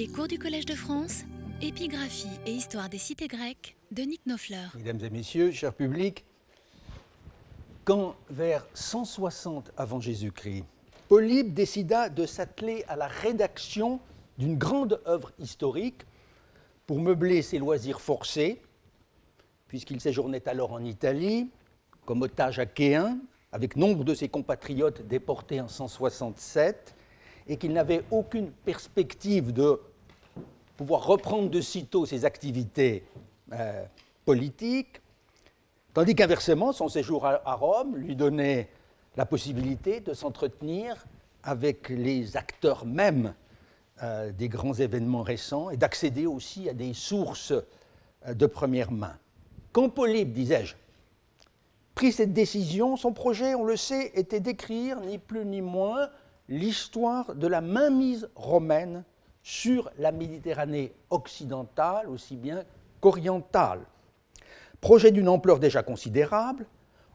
Les cours du Collège de France, épigraphie et histoire des cités grecques de Nick Nofleur. Mesdames et messieurs, cher public, quand vers 160 avant Jésus-Christ, Polybe décida de s'atteler à la rédaction d'une grande œuvre historique pour meubler ses loisirs forcés, puisqu'il séjournait alors en Italie comme otage achéen, avec nombre de ses compatriotes déportés en 167, et qu'il n'avait aucune perspective de pouvoir reprendre de sitôt ses activités euh, politiques, tandis qu'inversement, son séjour à, Rome lui donnait la possibilité de s'entretenir avec les acteurs mêmes euh, des grands événements récents et d'accéder aussi à des sources euh, de première main. Quand Polybe, disais-je, prit cette décision, son projet, on le sait, était d'écrire ni plus ni moins l'histoire de la mainmise romaine sur la Méditerranée occidentale aussi bien qu'orientale. Projet d'une ampleur déjà considérable,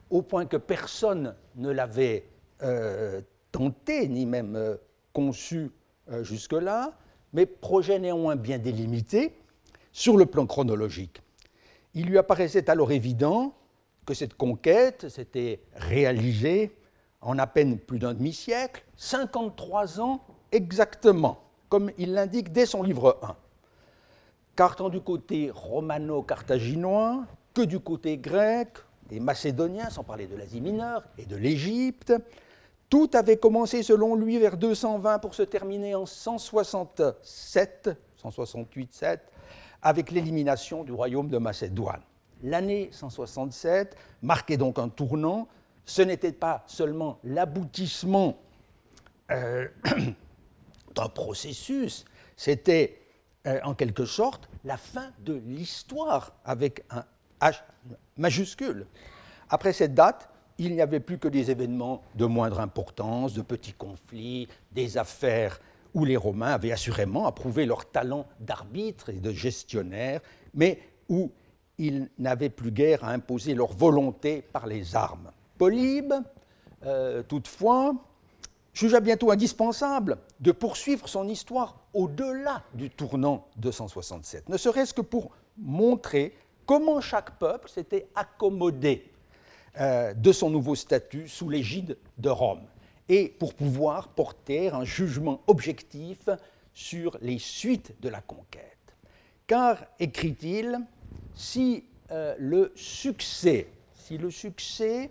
au point que personne ne l'avait euh, tenté ni même euh, conçu euh, jusque-là, mais projet néanmoins bien délimité sur le plan chronologique. Il lui apparaissait alors évident que cette conquête s'était réalisée en à peine plus d'un demi-siècle, 53 ans exactement, comme il l'indique dès son livre 1. Car tant du côté romano-carthaginois que du côté grec et macédonien, sans parler de l'Asie mineure et de l'Égypte, tout avait commencé selon lui vers 220 pour se terminer en 167, 168-7, avec l'élimination du royaume de Macédoine. L'année 167 marquait donc un tournant. Ce n'était pas seulement l'aboutissement euh, d'un processus, c'était euh, en quelque sorte la fin de l'histoire avec un H majuscule. Après cette date, il n'y avait plus que des événements de moindre importance, de petits conflits, des affaires où les Romains avaient assurément approuvé leur talent d'arbitre et de gestionnaire, mais où ils n'avaient plus guère à imposer leur volonté par les armes. Polybe, euh, toutefois, jugea bientôt indispensable de poursuivre son histoire au-delà du tournant 267, ne serait-ce que pour montrer comment chaque peuple s'était accommodé euh, de son nouveau statut sous l'égide de Rome, et pour pouvoir porter un jugement objectif sur les suites de la conquête. Car, écrit-il, si euh, le succès, si le succès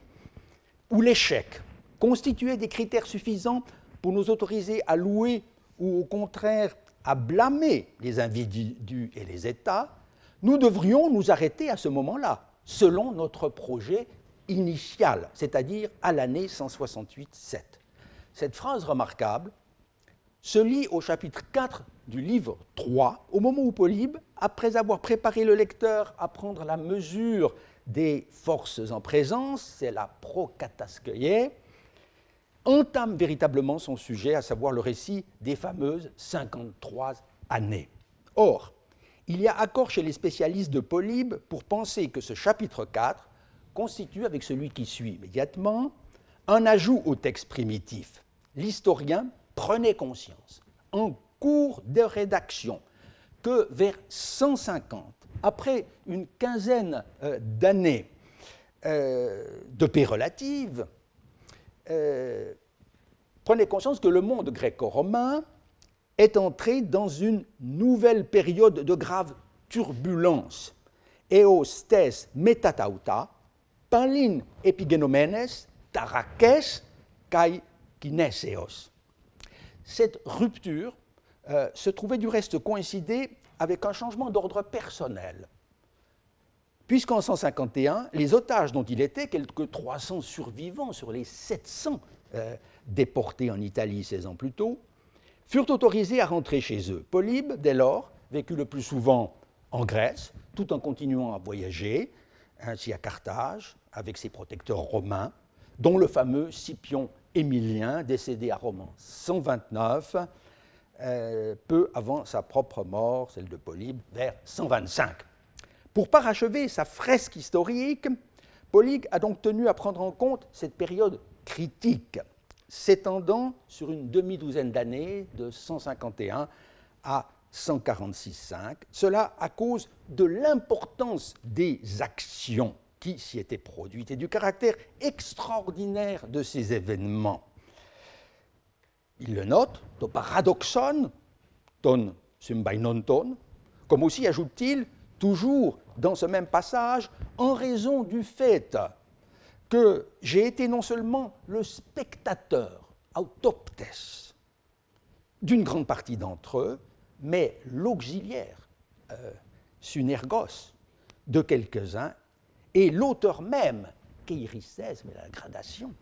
ou l'échec constituaient des critères suffisants pour nous autoriser à louer ou au contraire à blâmer les individus et les États, nous devrions nous arrêter à ce moment-là, selon notre projet initial, c'est-à-dire à, l'année 168-7. Cette phrase remarquable se lit au chapitre 4 du livre 3, au moment où Polybe, après avoir préparé le lecteur à prendre la mesure des forces en présence, c'est la prokataskeie, entame véritablement son sujet, à savoir le récit des fameuses 53 années. Or, il y a accord chez les spécialistes de Polybe pour penser que ce chapitre 4 constitue, avec celui qui suit immédiatement, un ajout au texte primitif. L'historien prenait conscience, en cours de rédaction, que vers 150, après une quinzaine euh, d'années euh, de paix relative, euh, prenait conscience que le monde gréco-romain est entré dans une nouvelle période de grave turbulence. Eos tes metatauta, panlin epigenomenes, tarakes, kai kineseos. Cette rupture euh, se trouvait du reste coïncider avec un changement d'ordre personnel. Puisqu'en 151, les otages dont il était, quelques 300 survivants sur les 700 euh, déportés en Italie 16 ans plus tôt, furent autorisés à rentrer chez eux. Polybe, dès lors, vécut le plus souvent en Grèce, tout en continuant à voyager, ainsi à Carthage, avec ses protecteurs romains, dont le fameux Scipion Émilien, décédé à Rome en 129, euh, peu avant sa propre mort, celle de Polybe, vers 125. Pour parachever sa fresque historique, Polybe a donc tenu à prendre en compte cette période critique s'étendant sur une demi-douzaine d'années, de 151 à 146.5, cela à cause de l'importance des actions qui s'y étaient produites et du caractère extraordinaire de ces événements. Il le note, to paradoxon, ton ton, comme aussi ajoute-t-il, toujours dans ce même passage, en raison du fait que j'ai été non seulement le spectateur, autoptes, d'une grande partie d'entre eux, mais l'auxiliaire, euh, sunergos, de quelques-uns, et l'auteur même, Keirices, mais la gradation,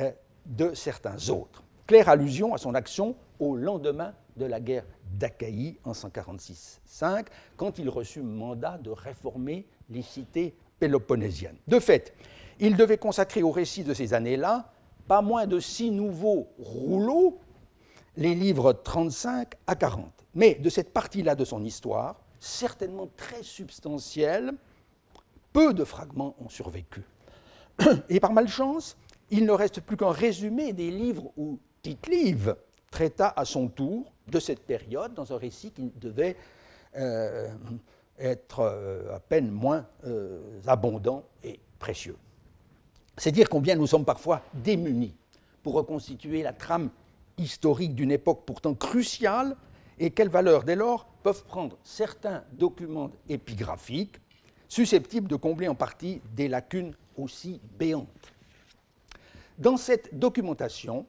euh, de certains autres. Claire allusion à son action au lendemain de la guerre d'Achaïe en 146-5, quand il reçut mandat de réformer les cités péloponnèsiennes. De fait, il devait consacrer au récit de ces années-là pas moins de six nouveaux rouleaux, les livres 35 à 40. Mais de cette partie-là de son histoire, certainement très substantielle, peu de fragments ont survécu. Et par malchance, il ne reste plus qu'un résumé des livres où Tite-Live traita à son tour de cette période dans un récit qui devait euh, être euh, à peine moins euh, abondant et précieux. C'est dire combien nous sommes parfois démunis pour reconstituer la trame historique d'une époque pourtant cruciale et quelle valeur dès lors peuvent prendre certains documents épigraphiques susceptibles de combler en partie des lacunes aussi béantes. Dans cette documentation,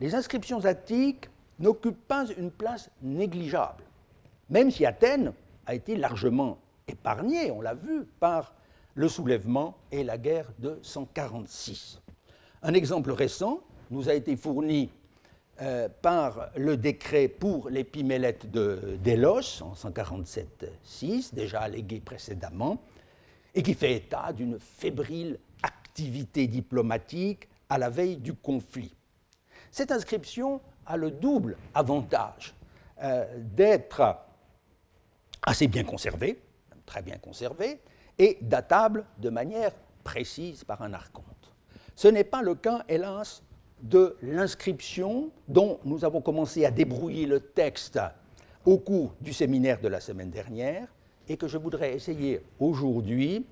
les inscriptions attiques n'occupent pas une place négligeable, même si Athènes a été largement épargnée, on l'a vu, par le soulèvement et la guerre de 146. Un exemple récent nous a été fourni euh, par le décret pour l'épimélette de Délos en 147-6, déjà allégué précédemment, et qui fait état d'une fébrile activité diplomatique à la veille du conflit. Cette inscription a le double avantage euh, d'être assez bien conservée, très bien conservée, et datable de manière précise par un archonte. Ce n'est pas le cas, hélas, de l'inscription dont nous avons commencé à débrouiller le texte au cours du séminaire de la semaine dernière et que je voudrais essayer aujourd'hui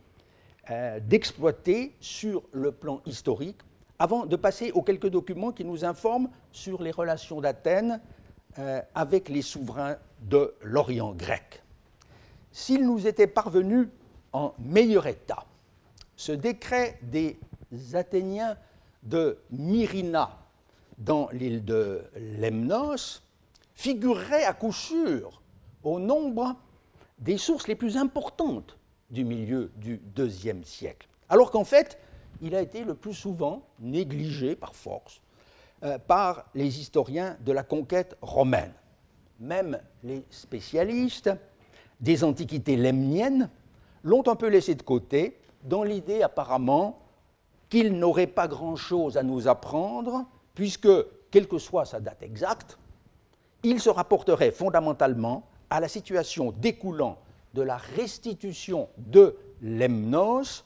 euh, d'exploiter sur le plan historique avant de passer aux quelques documents qui nous informent sur les relations d'Athènes euh, avec les souverains de l'Orient grec. S'il nous était parvenu en meilleur état, ce décret des Athéniens de Myrina dans l'île de Lemnos figurerait à coup sûr au nombre des sources les plus importantes du milieu du IIe siècle. Alors qu'en fait, il a été le plus souvent négligé par force euh, par les historiens de la conquête romaine. Même les spécialistes des antiquités lemniennes l'ont un peu laissé de côté, dans l'idée apparemment qu'il n'aurait pas grand-chose à nous apprendre, puisque, quelle que soit sa date exacte, il se rapporterait fondamentalement à la situation découlant de la restitution de Lemnos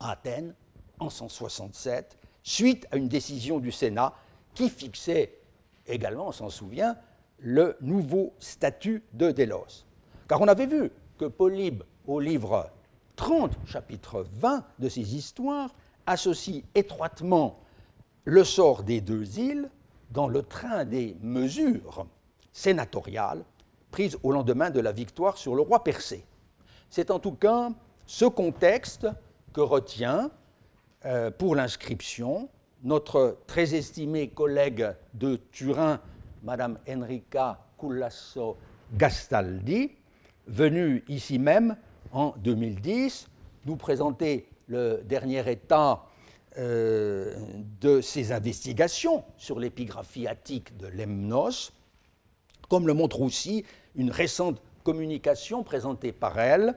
à Athènes en 167, suite à une décision du Sénat qui fixait également, on s'en souvient, le nouveau statut de Délos. Car on avait vu que Polybe, au livre 30, chapitre 20 de ses histoires, associe étroitement le sort des deux îles dans le train des mesures sénatoriales prises au lendemain de la victoire sur le roi persé. C'est en tout cas ce contexte que retient euh, pour l'inscription notre très estimée collègue de Turin, Madame Enrica Cullasso Gastaldi, venue ici même en 2010 nous présenter le dernier état euh, de ses investigations sur l'épigraphie attique de Lemnos, comme le montre aussi une récente communication présentée par elle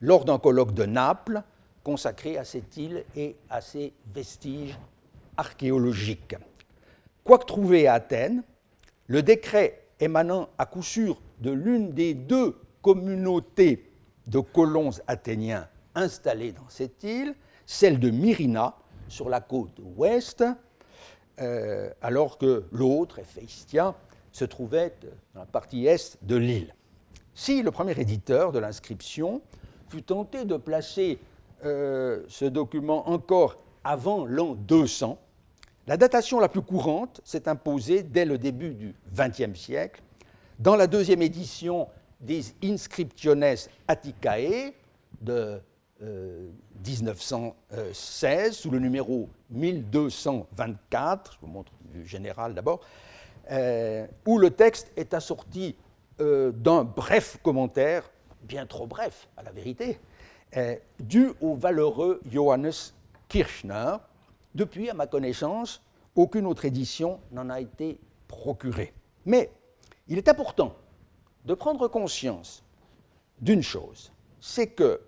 lors d'un colloque de Naples consacré à cette île et à ses vestiges archéologiques. Quoique trouvé à Athènes, le décret émanant à coup sûr de l'une des deux communautés de colons athéniens installés dans cette île, celle de Myrina, sur la côte ouest, euh, alors que l'autre, Héphaïstia, se trouvait dans la partie est de l'île. Si le premier éditeur de l'inscription fut tenté de placer euh, ce document encore avant l'an 200, la datation la plus courante s'est imposée dès le début du XXe siècle, dans la deuxième édition des Inscriptiones Atticae de 1916, euh, sous le numéro 1224, je vous montre général d'abord, euh, où le texte est assorti d'un bref commentaire, bien trop bref à la vérité, dû au valeureux Johannes Kirchner. Depuis, à ma connaissance, aucune autre édition n'en a été procurée. Mais il est important de prendre conscience d'une chose, c'est que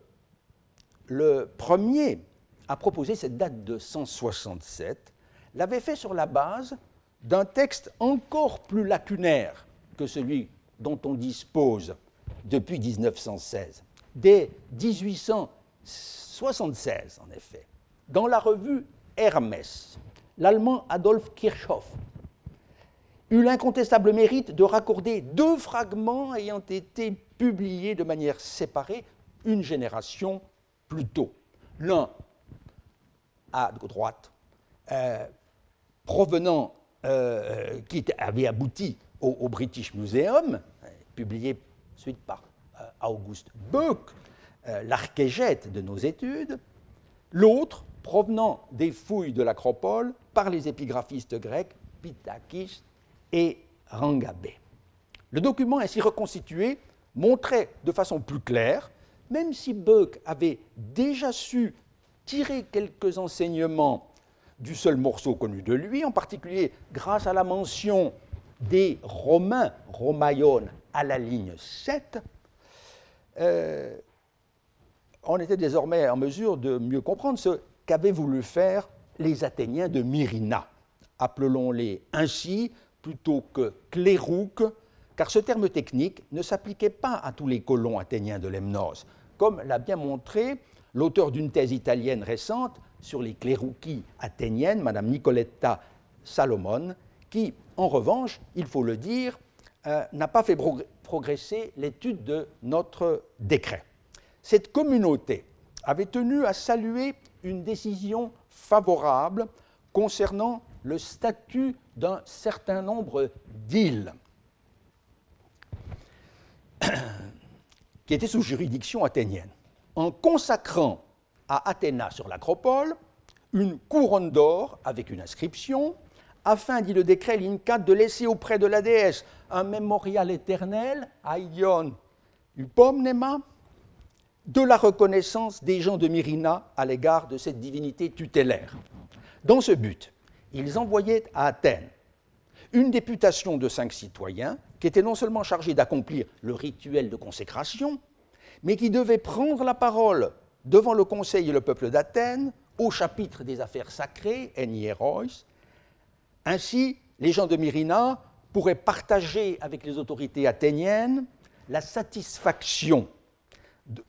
le premier à proposer cette date de 167 l'avait fait sur la base d'un texte encore plus lacunaire que celui dont on dispose depuis 1916, dès 1876 en effet, dans la revue Hermès, l'allemand Adolf Kirchhoff eut l'incontestable mérite de raccorder deux fragments ayant été publiés de manière séparée une génération plus tôt. L'un à droite, euh, provenant, euh, qui avait abouti au, British Museum, publié ensuite par euh, August Böck, l'archégète de nos études, l'autre provenant des fouilles de l'acropole par les épigraphistes grecs Pitakis et Rangabé. Le document ainsi reconstitué montrait de façon plus claire même si Buck avait déjà su tirer quelques enseignements du seul morceau connu de lui, en particulier grâce à la mention des Romains, Romaion, à la ligne 7, euh, on était désormais en mesure de mieux comprendre ce qu'avaient voulu faire les Athéniens de Myrina. Appelons-les ainsi plutôt que clérouques, car ce terme technique ne s'appliquait pas à tous les colons athéniens de Lemnos, comme l'a bien montré l'auteur d'une thèse italienne récente sur les clérouquis athéniennes, Madame Nicoletta Salomon, qui, en revanche, il faut le dire, euh, n'a pas fait progresser l'étude de notre décret. Cette communauté avait tenu à saluer une décision favorable concernant le statut d'un certain nombre d'îles qui était sous juridiction athénienne, en consacrant à Athéna sur l'acropole une couronne d'or avec une inscription, afin, dit le décret ligne 4, de laisser auprès de la déesse un mémorial éternel, Aion Upomnema, de la reconnaissance des gens de Myrina à l'égard de cette divinité tutélaire. Dans ce but, ils envoyaient à Athènes une députation de cinq citoyens qui était non seulement chargée d'accomplir le rituel de consécration, mais qui devait prendre la parole devant le Conseil et le peuple d'Athènes au chapitre des affaires sacrées, Enhierois. Ainsi, les gens de Myrina pourraient partager avec les autorités athéniennes la satisfaction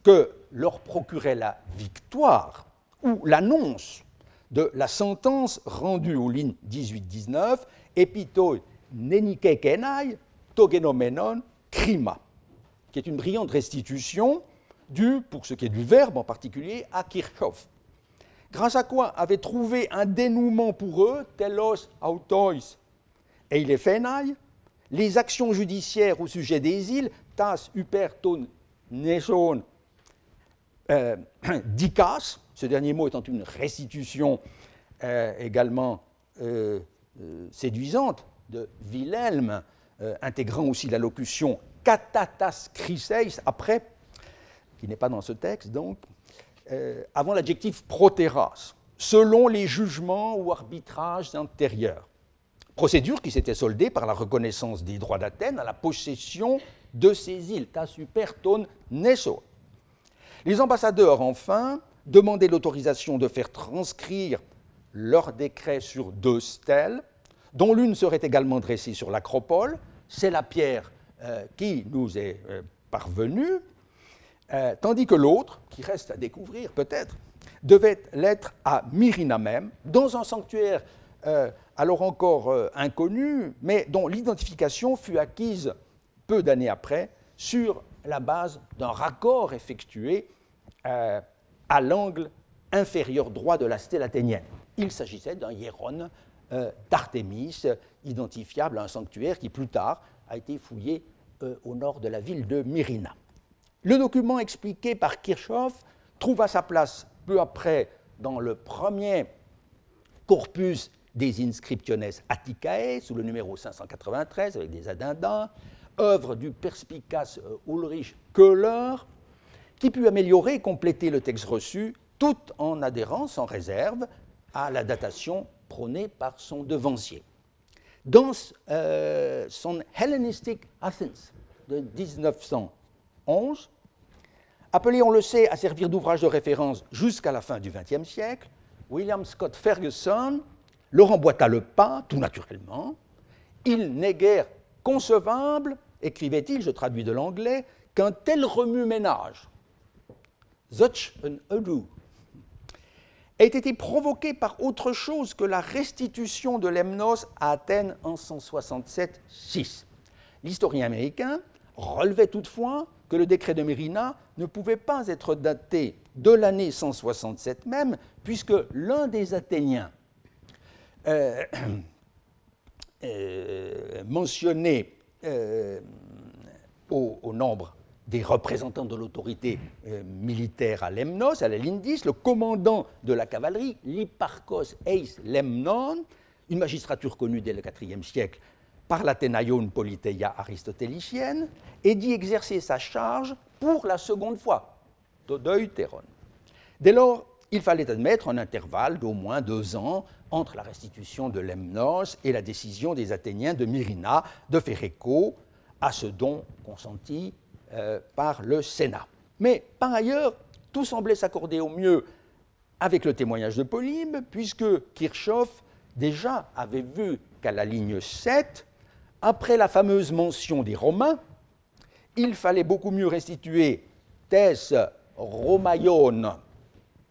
que leur procurait la victoire ou l'annonce de la sentence rendue aux lignes 18-19 Epitoi nenike kenai togenomenon krima, qui est une brillante restitution due, pour ce qui est du verbe en particulier, à Kirchhoff. Grâce à quoi avait trouvé un dénouement pour eux, telos autois eilephenai, les actions judiciaires au sujet des îles, tas uperton euh, dicas, ce dernier mot étant une restitution euh, également euh, euh, séduisante de Wilhelm, intégrant aussi la locution katatas chryseis après, qui n'est pas dans ce texte donc, avant l'adjectif proteras, selon les jugements ou arbitrages antérieurs. Procédure qui s'était soldée par la reconnaissance des droits d'Athènes à la possession de ces îles, ta super ton neso. Les ambassadeurs, enfin, demandaient l'autorisation de faire transcrire leur décret sur deux stèles, dont l'une serait également dressée sur l'acropole. C'est la pierre euh, qui nous est euh, parvenue, euh, tandis que l'autre, qui reste à découvrir peut-être, devait l'être à Myrina même, dans un sanctuaire alors encore euh, inconnue, mais dont l'identification fut acquise peu d'années après sur la base d'un raccord effectué euh, à l'angle inférieur droit de la stèle athénienne. Il s'agissait d'un hieron d'Artémis, identifiable à un sanctuaire qui plus tard a été fouillé au nord de la ville de Myrina. Le document expliqué par Kirchhoff trouva sa place peu après dans le premier corpus des Inscriptiones Atticae, sous le numéro 593, avec des addendums, œuvre du perspicace euh, Ulrich Köhler, qui put améliorer et compléter le texte reçu, tout en adhérant sans réserve à la datation prônée par son devancier. Dans euh, son Hellenistic Athens de 1911, appelé, on le sait, à servir d'ouvrage de référence jusqu'à la fin du XXe siècle, William Scott Ferguson leur emboîta le pas, tout naturellement. Il n'est guère concevable, écrivait-il, je traduis de l'anglais, qu'un tel remue-ménage, such an ado, ait été provoqué par autre chose que la restitution de Lemnos à Athènes en 167-6. L'historien américain relevait toutefois que le décret de Mérina ne pouvait pas être daté de l'année 167 même, puisque l'un des Athéniens euh, euh, mentionné euh, au, nombre des représentants de l'autorité militaire à Lemnos, à la Lindis, le commandant de la cavalerie, l'Hipparchos Eis Lemnon, une magistrature connue dès le IVe siècle par l'Athénaïon Politeia aristotélicienne, et d'y exercer sa charge pour la seconde fois, Dodeuteron. Dès lors, il fallait admettre un intervalle d'au moins deux ans entre la restitution de Lemnos et la décision des Athéniens de Myrina de faire écho à ce don consenti euh, par le Sénat. Mais par ailleurs, tout semblait s'accorder au mieux avec le témoignage de Polybe, puisque Kirchhoff déjà avait vu qu'à la ligne 7, après la fameuse mention des Romains, il fallait beaucoup mieux restituer Thèse Romaion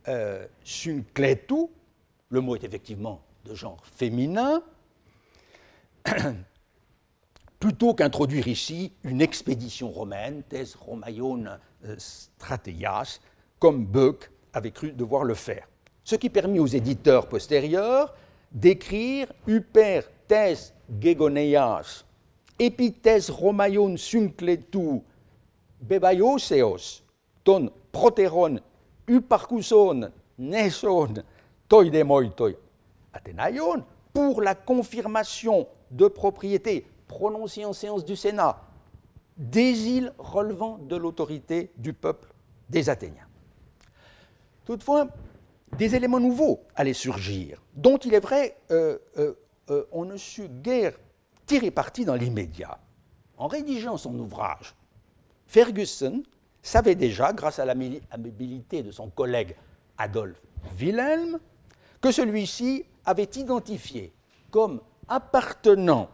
euh, Suncletu, le mot est effectivement de genre féminin, plutôt qu'introduire ici une expédition romaine, tes Romaion euh, Strateias, comme Buck avait cru devoir le faire. Ce qui permit aux éditeurs postérieurs d'écrire Uper tes Gegoneias, Epites Romaion Suncletu, Bebaioseos, ton proteron Uparcuson, Neson, toi Athénaïon, pour la confirmation de propriété prononcée en séance du Sénat des îles relevant de l'autorité du peuple des Athéniens. Toutefois, des éléments nouveaux allaient surgir, dont il est vrai euh, euh, euh, on ne sut guère tirer parti dans l'immédiat. En rédigeant son ouvrage, Ferguson savait déjà, grâce à l'amabilité de son collègue Adolphe Wilhelm, que celui-ci avait identifié comme appartenant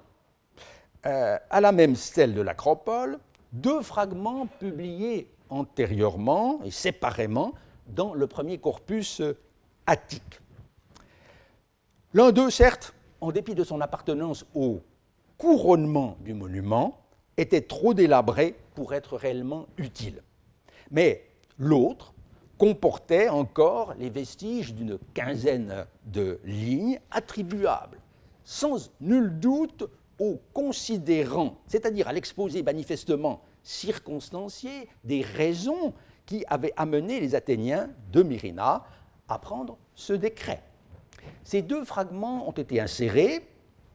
euh, à la même stèle de l'Acropole deux fragments publiés antérieurement et séparément dans le premier corpus euh, attique. L'un d'eux, certes, en dépit de son appartenance au couronnement du monument, était trop délabré pour être réellement utile. Mais l'autre comportait encore les vestiges d'une quinzaine de lignes attribuables, sans nul doute au considérant, c'est-à-dire à, l'exposé manifestement circonstancié des raisons qui avaient amené les Athéniens de Myrina à prendre ce décret. Ces deux fragments ont été insérés,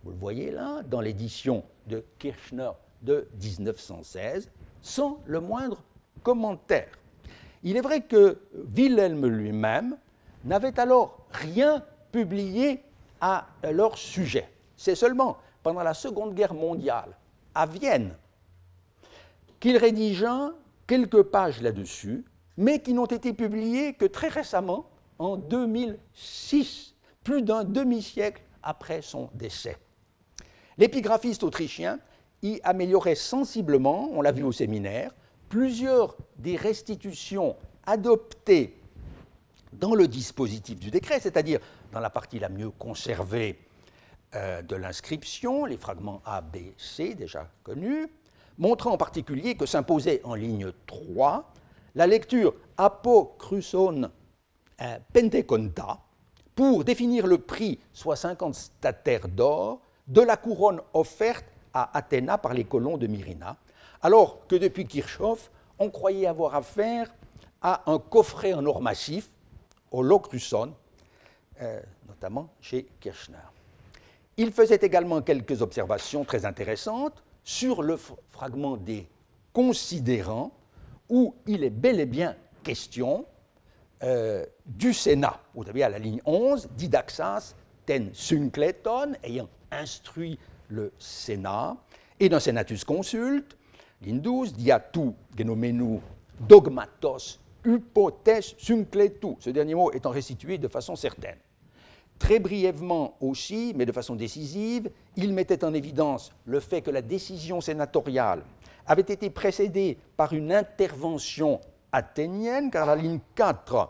vous le voyez là, dans l'édition de Kirchner de 1916, sans le moindre commentaire. Il est vrai que Wilhelm lui-même n'avait alors rien publié à leur sujet. C'est seulement pendant la Seconde Guerre mondiale, à Vienne, qu'il rédigea quelques pages là-dessus, mais qui n'ont été publiées que très récemment, en 2006, plus d'un demi-siècle après son décès. L'épigraphiste autrichien y améliorait sensiblement, on l'a vu au séminaire, plusieurs des restitutions adoptées dans le dispositif du décret, c'est-à-dire dans la partie la mieux conservée, euh, de l'inscription, les fragments A, B, C déjà connus, montrant en particulier que s'imposait en ligne 3 la lecture apocruson euh, penteconta pour définir le prix, soit 50 statères d'or, de la couronne offerte à Athéna par les colons de Myrina, alors que depuis Kirchhoff, on croyait avoir affaire à un coffret en or massif, au Locruson, euh, notamment chez Kirchner. Il faisait également quelques observations très intéressantes sur le fragment des considérants, où il est bel et bien question euh, du Sénat. Vous avez à la ligne 11, Didaxas ten syncleton, ayant instruit le Sénat, et d'un Senatus consult, 12, diatu genomenu dogmatos hypothèse ce dernier mot étant restitué de façon certaine. Très brièvement aussi, mais de façon décisive, il mettait en évidence le fait que la décision sénatoriale avait été précédée par une intervention athénienne, car la ligne 4,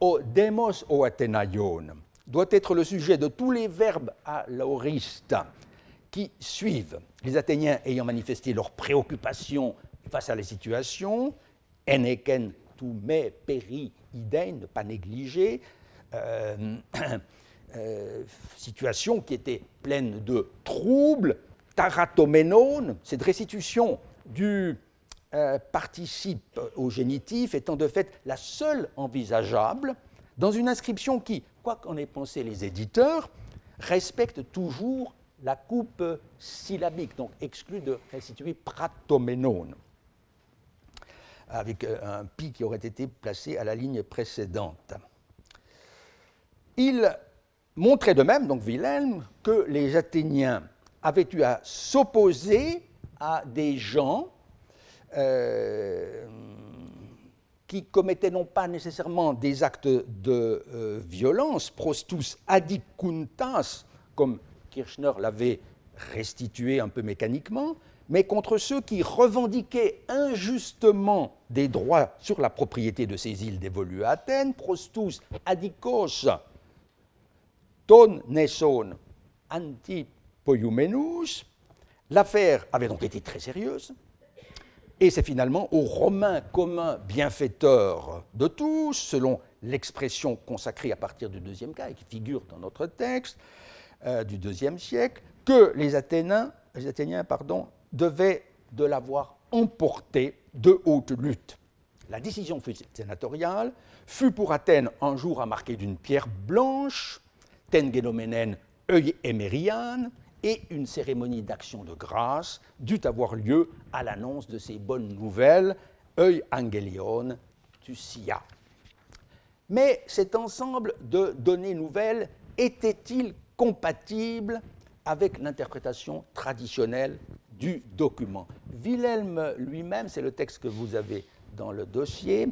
o demos o athénaion, doit être le sujet de tous les verbes à l'aoriste qui suivent, les Athéniens ayant manifesté leur préoccupation face à la situation, eneken tu me peri idei, ne pas négliger, euh, euh, situation qui était pleine de troubles, taratoménone, cette restitution du euh, participe au génitif étant de fait la seule envisageable dans une inscription qui, quoi qu'en aient pensé les éditeurs, respecte toujours la coupe syllabique, donc exclut de restituer pratoménone, avec un pi qui aurait été placé à la ligne précédente. Il montrait de même, donc Wilhelm, que les Athéniens avaient eu à s'opposer à des gens euh, qui commettaient non pas nécessairement des actes de euh, violence, prostus adicuntas, comme Kirchner l'avait restitué un peu mécaniquement, mais contre ceux qui revendiquaient injustement des droits sur la propriété de ces îles dévolues à Athènes, prostus adikos, ton neson antipoiumenus. L'affaire avait donc été très sérieuse, et c'est finalement aux Romains communs bienfaiteurs de tous, selon l'expression consacrée à partir du deuxième cas et qui figure dans notre texte euh, du deuxième siècle, que les Athéniens, devaient de l'avoir emporté de haute lutte. La décision sénatoriale fut pour Athènes un jour à marquer d'une pierre blanche, ten genomenen œil émériane, et une cérémonie d'action de grâce dut avoir lieu à l'annonce de ces bonnes nouvelles, œil angelion tucia. Mais cet ensemble de données nouvelles était-il compatible avec l'interprétation traditionnelle du document Wilhelm lui-même, c'est le texte que vous avez dans le dossier,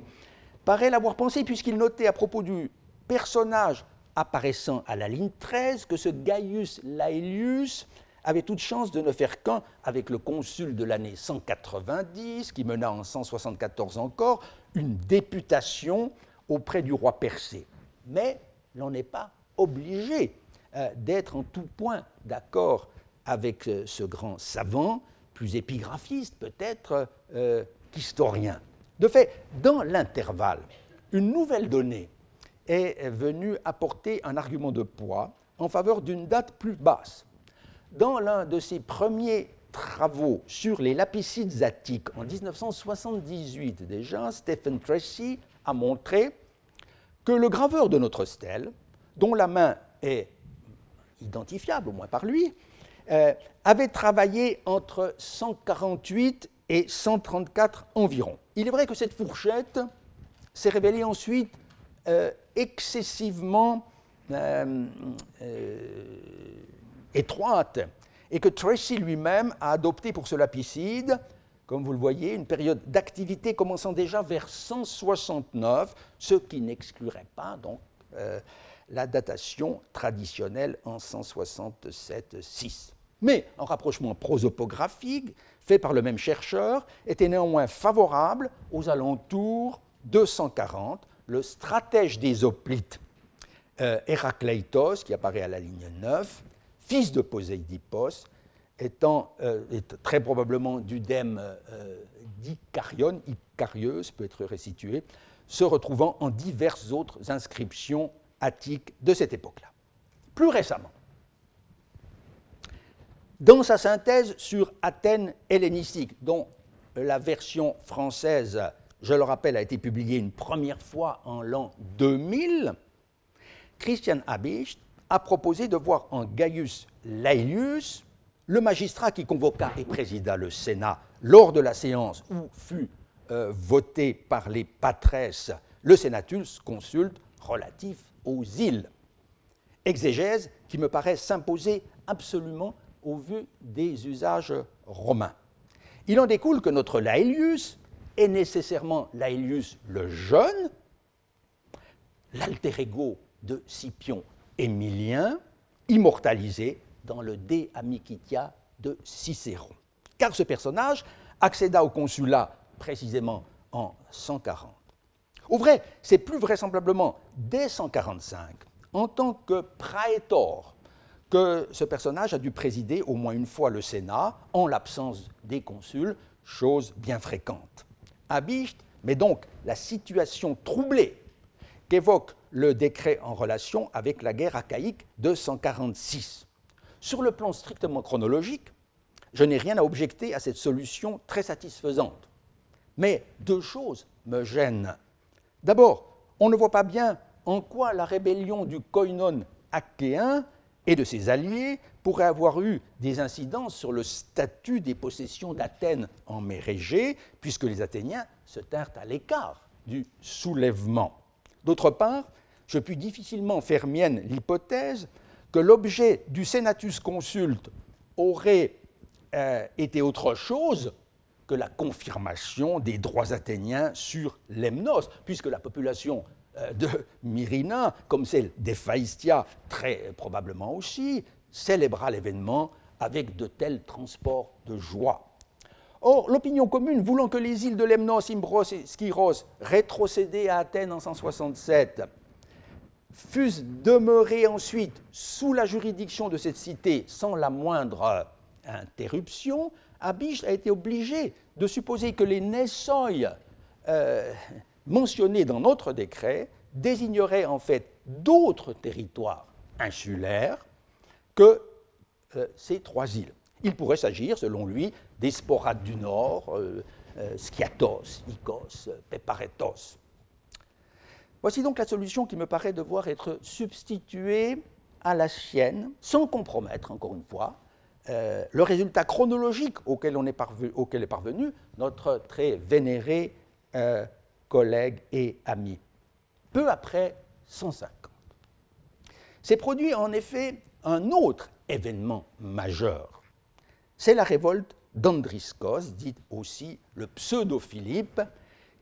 paraît l'avoir pensé puisqu'il notait à propos du personnage apparaissant à la ligne 13 que ce Gaius Laelius avait toute chance de ne faire qu'un avec le consul de l'année 190, qui mena en 174 encore une députation auprès du roi persé. Mais l'on n'est pas obligé euh, d'être en tout point d'accord avec euh, ce grand savant, plus épigraphiste peut-être euh, qu'historien. De fait, dans l'intervalle, une nouvelle donnée est venu apporter un argument de poids en faveur d'une date plus basse. Dans l'un de ses premiers travaux sur les lapicides attiques en 1978 déjà, Stephen Tracy a montré que le graveur de notre stèle, dont la main est identifiable au moins par lui, euh, avait travaillé entre 148 et 134 environ. Il est vrai que cette fourchette s'est révélée ensuite euh, excessivement euh, étroite et que Tracy lui-même a adopté pour ce lapicide, comme vous le voyez, une période d'activité commençant déjà vers 169, ce qui n'exclurait pas donc la datation traditionnelle en 167-6. Mais un rapprochement prosopographique fait par le même chercheur était néanmoins favorable aux alentours de 140 le stratège des hoplites, euh, Héracleitos, qui apparaît à la ligne 9, fils de Poséidipos, étant euh, très probablement d'Udème euh, d'Icarion, Icarieuse peut être restitué, se retrouvant en diverses autres inscriptions attiques de cette époque-là. Plus récemment, dans sa synthèse sur Athènes hellénistique, dont la version française, je le rappelle, a été publiée une première fois en l'an 2000, Christian Habicht a proposé de voir en Gaius Laelius le magistrat qui convoqua et présida le Sénat lors de la séance où fut euh, voté par les patresses le Sénatus consulte relatif aux îles. Exégèse qui me paraît s'imposer absolument au vu des usages romains. Il en découle que notre Laelius est nécessairement Laelius le jeune, l'alter ego de Scipion Émilien, immortalisé dans le De Amicitia de Cicéron. Car ce personnage accéda au consulat précisément en 140. Au vrai, c'est plus vraisemblablement dès 145, en tant que praetor, que ce personnage a dû présider au moins une fois le Sénat en l'absence des consuls, chose bien fréquente. Abicht met donc la situation troublée qu'évoque le décret en relation avec la guerre achaïque de 146. Sur le plan strictement chronologique, je n'ai rien à objecter à cette solution très satisfaisante. Mais deux choses me gênent. D'abord, on ne voit pas bien en quoi la rébellion du koinon achéen et de ses alliés pourraient avoir eu des incidences sur le statut des possessions d'Athènes en Mérégée, puisque les Athéniens se tinrent à l'écart du soulèvement. D'autre part, je puis difficilement faire mienne l'hypothèse que l'objet du Senatus consulte aurait euh, été autre chose que la confirmation des droits athéniens sur Lemnos, puisque la population euh, de Myrina, comme celle d'Ephaïstia, très probablement aussi, célébra l'événement avec de tels transports de joie. Or, l'opinion commune, voulant que les îles de Lemnos, Imbros et Skyros, rétrocédées à Athènes en 167, fussent demeurées ensuite sous la juridiction de cette cité sans la moindre interruption, Abish a été obligé de supposer que les Nessoi euh, mentionnés dans notre décret désigneraient en fait d'autres territoires insulaires que euh, ces trois îles. Il pourrait s'agir, selon lui, des sporades du Nord, euh, euh, Skiatos, Ikos, Peparetos. Voici donc la solution qui me paraît devoir être substituée à la sienne, sans compromettre, encore une fois, le résultat chronologique auquel, est, parvenu notre très vénéré collègues et amis, peu après 150. S'est produit en effet un autre événement majeur. C'est la révolte d'Andriskos, dite aussi le pseudo-Philippe,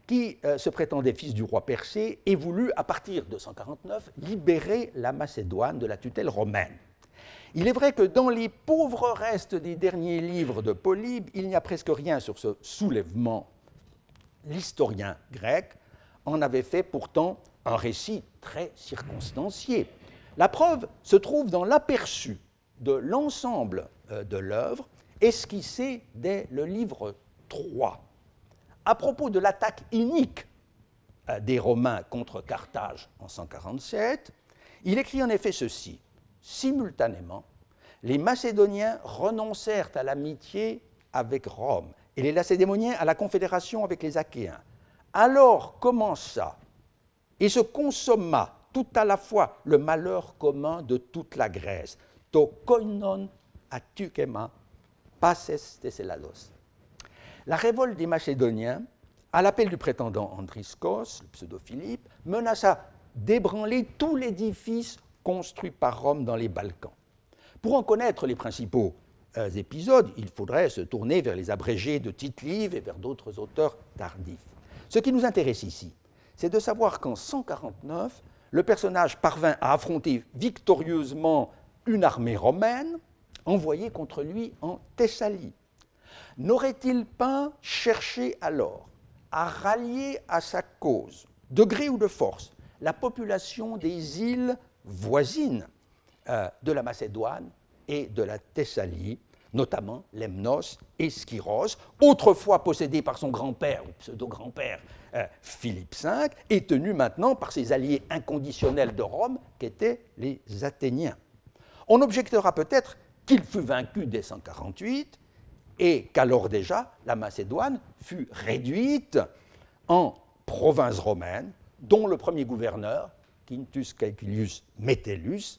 qui euh, se prétendait fils du roi Persée et voulut, à partir de 149, libérer la Macédoine de la tutelle romaine. Il est vrai que dans les pauvres restes des derniers livres de Polybe, il n'y a presque rien sur ce soulèvement l'historien grec en avait fait pourtant un récit très circonstancié. La preuve se trouve dans l'aperçu de l'ensemble euh, de l'œuvre esquissé dès le livre 3. À propos de l'attaque inique euh, des Romains contre Carthage en 147, il écrit en effet ceci. Simultanément, les Macédoniens renoncèrent à l'amitié avec Rome et les Lacédémoniens à la confédération avec les Achéens. Alors commença et se consomma tout à la fois le malheur commun de toute la Grèce. To koinon teselados. La révolte des Macédoniens, à l'appel du prétendant Andriskos, le pseudo-Philippe, menaça d'ébranler tout l'édifice construit par Rome dans les Balkans. Pour en connaître les principaux euh, épisodes, il faudrait se tourner vers les abrégés de Tite-Live et vers d'autres auteurs tardifs. Ce qui nous intéresse ici, c'est de savoir qu'en 149, le personnage parvint à affronter victorieusement une armée romaine envoyée contre lui en Thessalie. N'aurait-il pas cherché alors à rallier à sa cause, de gré ou de force, la population des îles voisines euh, de la Macédoine et de la Thessalie, notamment Lemnos et Skyros, autrefois possédés par son grand-père ou pseudo-grand-père euh, Philippe V, et tenus maintenant par ses alliés inconditionnels de Rome, qu'étaient les Athéniens. On objectera peut-être qu'il fut vaincu dès 148 et qu'alors déjà la Macédoine fut réduite en province romaine, dont le premier gouverneur, Quintus Caecilius Metellus,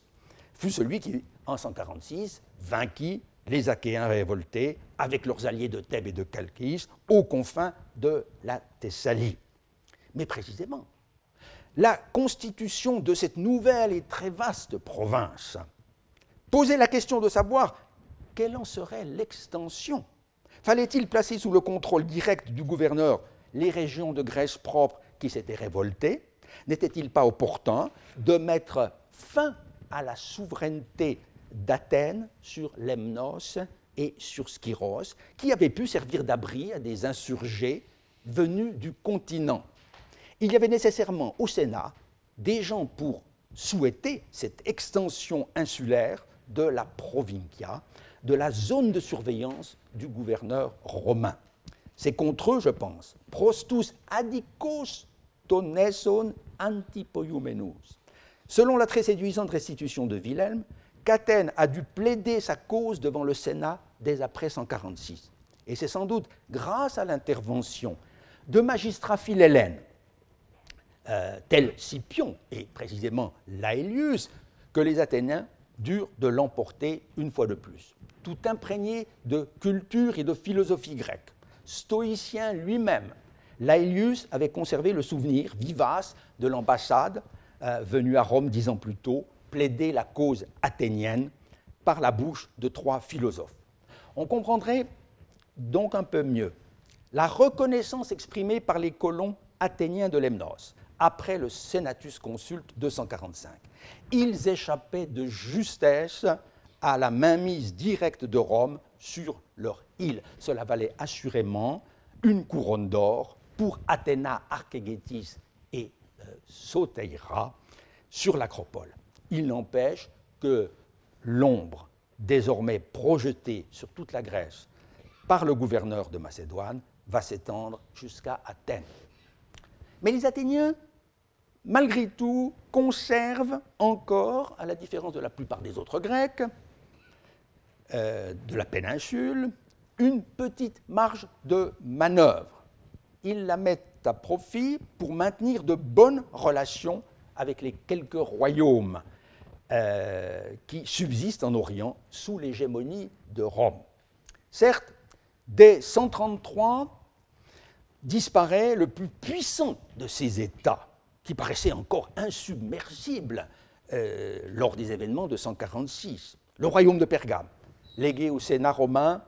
fut celui qui, en 146, vainquit les Achéens révoltés avec leurs alliés de Thèbes et de Chalkis aux confins de la Thessalie. Mais précisément, la constitution de cette nouvelle et très vaste province posait la question de savoir quelle en serait l'extension. Fallait-il placer sous le contrôle direct du gouverneur les régions de Grèce propre qui s'étaient révoltées N'était-il pas opportun de mettre fin à la souveraineté d'Athènes sur Lemnos et sur Skyros, qui avaient pu servir d'abri à des insurgés venus du continent? Il y avait nécessairement au Sénat des gens pour souhaiter cette extension insulaire de la provincia, de la zone de surveillance du gouverneur romain. C'est contre eux, je pense, prostus adicos Selon la très séduisante restitution de Wilhelm, qu'Athènes a dû plaider sa cause devant le Sénat dès après 146. Et c'est sans doute grâce à l'intervention de magistrats philhellènes, euh, tels Scipion et précisément Laelius, que les Athéniens durent de l'emporter une fois de plus. Tout imprégné de culture et de philosophie grecque. Stoïcien lui-même, Laelius avait conservé le souvenir vivace de l'ambassade euh, venue à Rome dix ans plus tôt plaider la cause athénienne par la bouche de trois philosophes. On comprendrait donc un peu mieux la reconnaissance exprimée par les colons athéniens de Lemnos après le Senatus Consulte 245. Ils échappaient de justesse à la mainmise directe de Rome sur leur île. Cela valait assurément une couronne d'or pour Athéna, Archégétis et euh, Soteira sur l'acropole. Il n'empêche que l'ombre désormais projetée sur toute la Grèce par le gouverneur de Macédoine va s'étendre jusqu'à Athènes. Mais les Athéniens, malgré tout, conservent encore, à la différence de la plupart des autres Grecs, euh, de la péninsule, une petite marge de manœuvre. Ils la mettent à profit pour maintenir de bonnes relations avec les quelques royaumes euh, qui subsiste en Orient sous l'hégémonie de Rome. Certes, dès 133 disparaît le plus puissant de ces États, qui paraissait encore insubmersible euh, lors des événements de 146, le royaume de Pergame, légué au Sénat romain,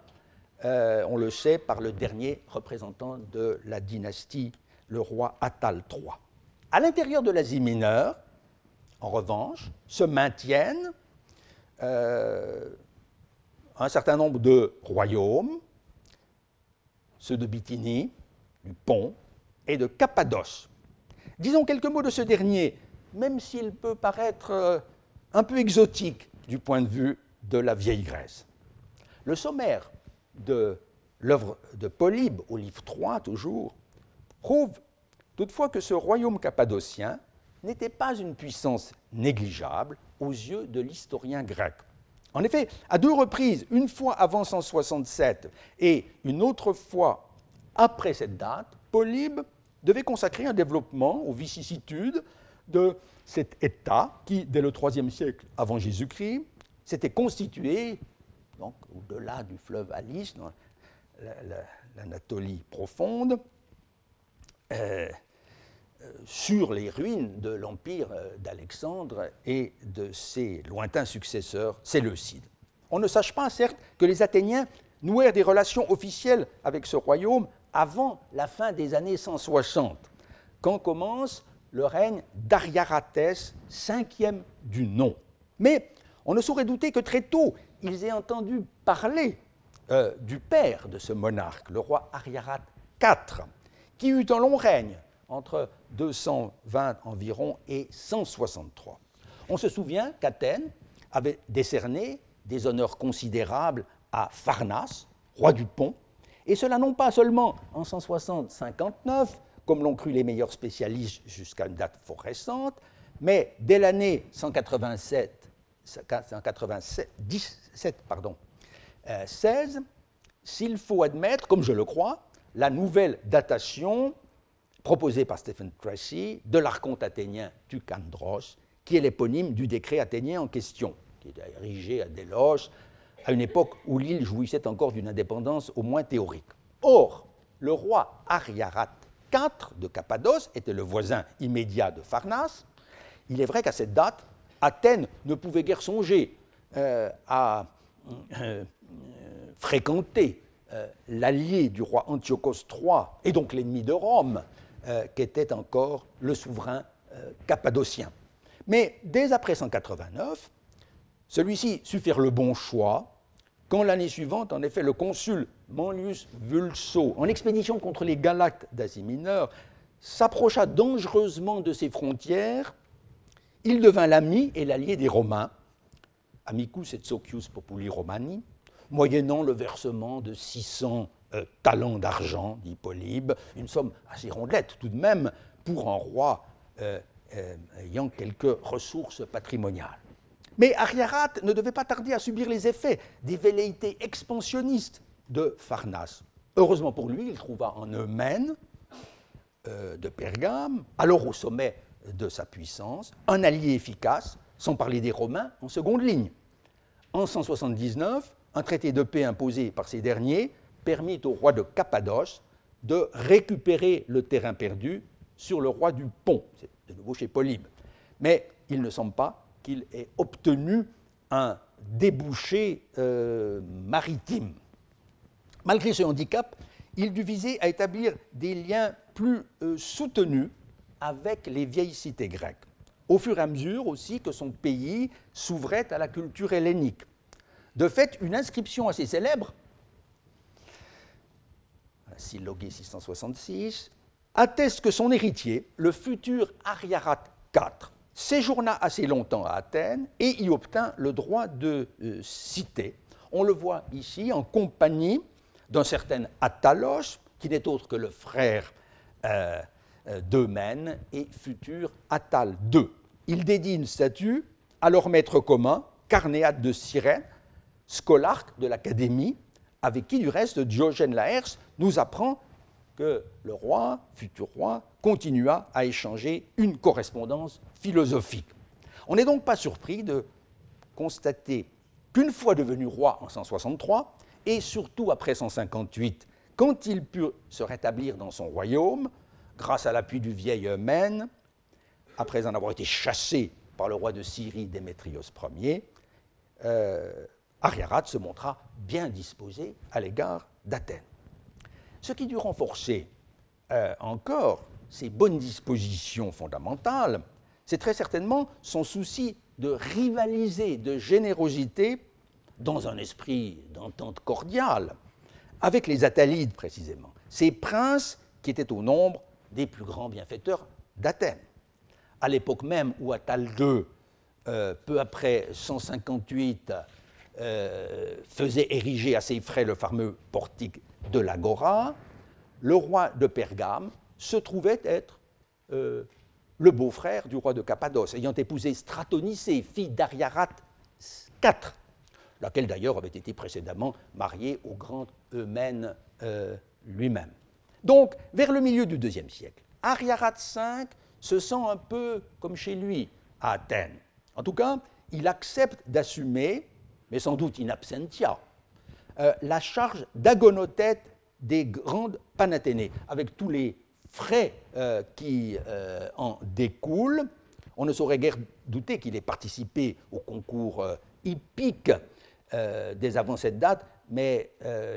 euh, on le sait, par le dernier représentant de la dynastie, le roi Attal III. À l'intérieur de l'Asie mineure, en revanche, se maintiennent euh, un certain nombre de royaumes, ceux de Bithynie, du Pont et de Cappadoce. Disons quelques mots de ce dernier, même s'il peut paraître euh, un peu exotique du point de vue de la vieille Grèce. Le sommaire de l'œuvre de Polybe, au livre 3 toujours, prouve toutefois que ce royaume cappadocien n'était pas une puissance négligeable aux yeux de l'historien grec. En effet, à deux reprises, une fois avant 167 et une autre fois après cette date, Polybe devait consacrer un développement aux vicissitudes de cet État qui, dès le IIIe siècle avant Jésus-Christ, s'était constitué, donc au-delà du fleuve Alice, dans l'Anatolie profonde, euh, sur les ruines de l'empire euh, d'Alexandre et de ses lointains successeurs séleucides. On ne sache pas, certes, que les Athéniens nouèrent des relations officielles avec ce royaume avant la fin des années 160, quand commence le règne d'Ariaratès, cinquième du nom. Mais on ne saurait douter que très tôt, ils aient entendu parler euh, du père de ce monarque, le roi Ariarat IV, qui eut un long règne entre 220 environ et 163. On se souvient qu'Athènes avait décerné des honneurs considérables à Pharnace, roi du pont, et cela non pas seulement en 160-59, comme l'ont cru les meilleurs spécialistes jusqu'à une date fort récente, mais dès l'année 187, 197, pardon, 16, euh, s'il faut admettre, comme je le crois, la nouvelle datation proposée par Stephen Tracy de l'archonte athénien Tucandros, qui est l'éponyme du décret athénien en question, qui est érigé à Délos à une époque où l'île jouissait encore d'une indépendance au moins théorique. Or, le roi Ariarat IV de Cappadoce était le voisin immédiat de Pharnace. Il est vrai qu'à cette date, Athènes ne pouvait guère songer euh, à euh, fréquenter euh, l'allié du roi Antiochos III et donc l'ennemi de Rome, qu'était encore le souverain cappadocien. Mais dès après 189, celui-ci sut faire le bon choix quand l'année suivante, en effet, le consul Manlius Vulso, en expédition contre les Galates d'Asie mineure, s'approcha dangereusement de ses frontières, il devint l'ami et l'allié des Romains, amicus et socius populi romani, moyennant le versement de 600 euh, talents d'argent, dit Polybe, une somme assez rondelette tout de même pour un roi euh, euh, ayant quelques ressources patrimoniales. Mais Ariarat ne devait pas tarder à subir les effets des velléités expansionnistes de Pharnace. Heureusement pour lui, il trouva en Eumène de Pergame, alors au sommet de sa puissance, un allié efficace, sans parler des Romains, en seconde ligne. En 179, un traité de paix imposé par ces derniers permit au roi de Cappadoce de récupérer le terrain perdu sur le roi du Pont, c'est de nouveau chez Polybe. Mais il ne semble pas qu'il ait obtenu un débouché euh, maritime. Malgré ce handicap, il dut viser à établir des liens plus euh, soutenus avec les vieilles cités grecques, au fur et à mesure aussi que son pays s'ouvrait à la culture hellénique. De fait, une inscription assez célèbre, Syllogué 666, atteste que son héritier, le futur Ariarat IV, séjourna assez longtemps à Athènes et y obtint le droit de euh, citer. On le voit ici en compagnie d'un certain Attalos, qui n'est autre que le frère euh, d'Eumène et futur Attal II. Il dédie une statue à leur maître commun, Carnéade de Cyrène, scolarque de l'Académie, avec qui du reste Diogène Laërce nous apprend que le roi, futur roi, continua à échanger une correspondance philosophique. On n'est donc pas surpris de constater qu'une fois devenu roi en 163, et surtout après 158, quand il put se rétablir dans son royaume, grâce à l'appui du vieil Eumène, après en avoir été chassé par le roi de Syrie Démétrios Ier, euh, se montra bien disposé à l'égard d'Athènes. Ce qui dut renforcer euh, encore ses bonnes dispositions fondamentales, c'est très certainement son souci de rivaliser de générosité dans un esprit d'entente cordiale avec les Attalides précisément, ces princes qui étaient au nombre des plus grands bienfaiteurs d'Athènes. À l'époque même où Attal II, euh, peu après 158, euh, faisait ériger à ses frais le fameux portique de l'Agora, le roi de Pergame se trouvait être euh, le beau-frère du roi de Cappadoce, ayant épousé Stratonicée, fille d'Ariarat IV, laquelle d'ailleurs avait été précédemment mariée au grand Eumène lui-même. Donc, vers le milieu du IIe siècle, Ariarat V se sent un peu comme chez lui à Athènes. En tout cas, il accepte d'assumer, mais sans doute in absentia, euh, la charge d'agonothète des grandes panathénées, avec tous les frais euh, qui euh, en découlent. On ne saurait guère douter qu'il ait participé au concours hippique des avant cette date, mais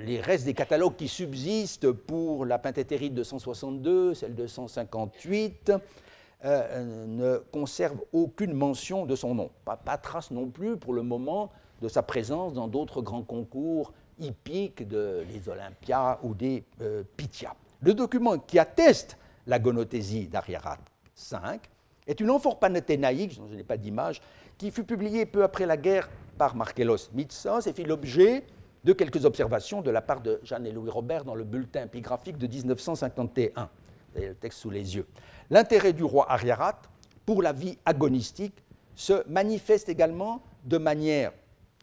les restes des catalogues qui subsistent pour la Penthétérite de 162, celle de 158, ne conservent aucune mention de son nom. Pas, pas trace non plus pour le moment de sa présence dans d'autres grands concours hippiques de les Olympias ou des euh, Le document qui atteste la gonothésie d'Ariarat V est une amphore panathénaïque, je n'ai pas d'image, qui fut publiée peu après la guerre par Markellos Mitsos et fit l'objet de quelques observations de la part de Jeanne et Louis Robert dans le bulletin épigraphique de 1951. Vous avez le texte sous les yeux. L'intérêt du roi Ariarat pour la vie agonistique se manifeste également de manière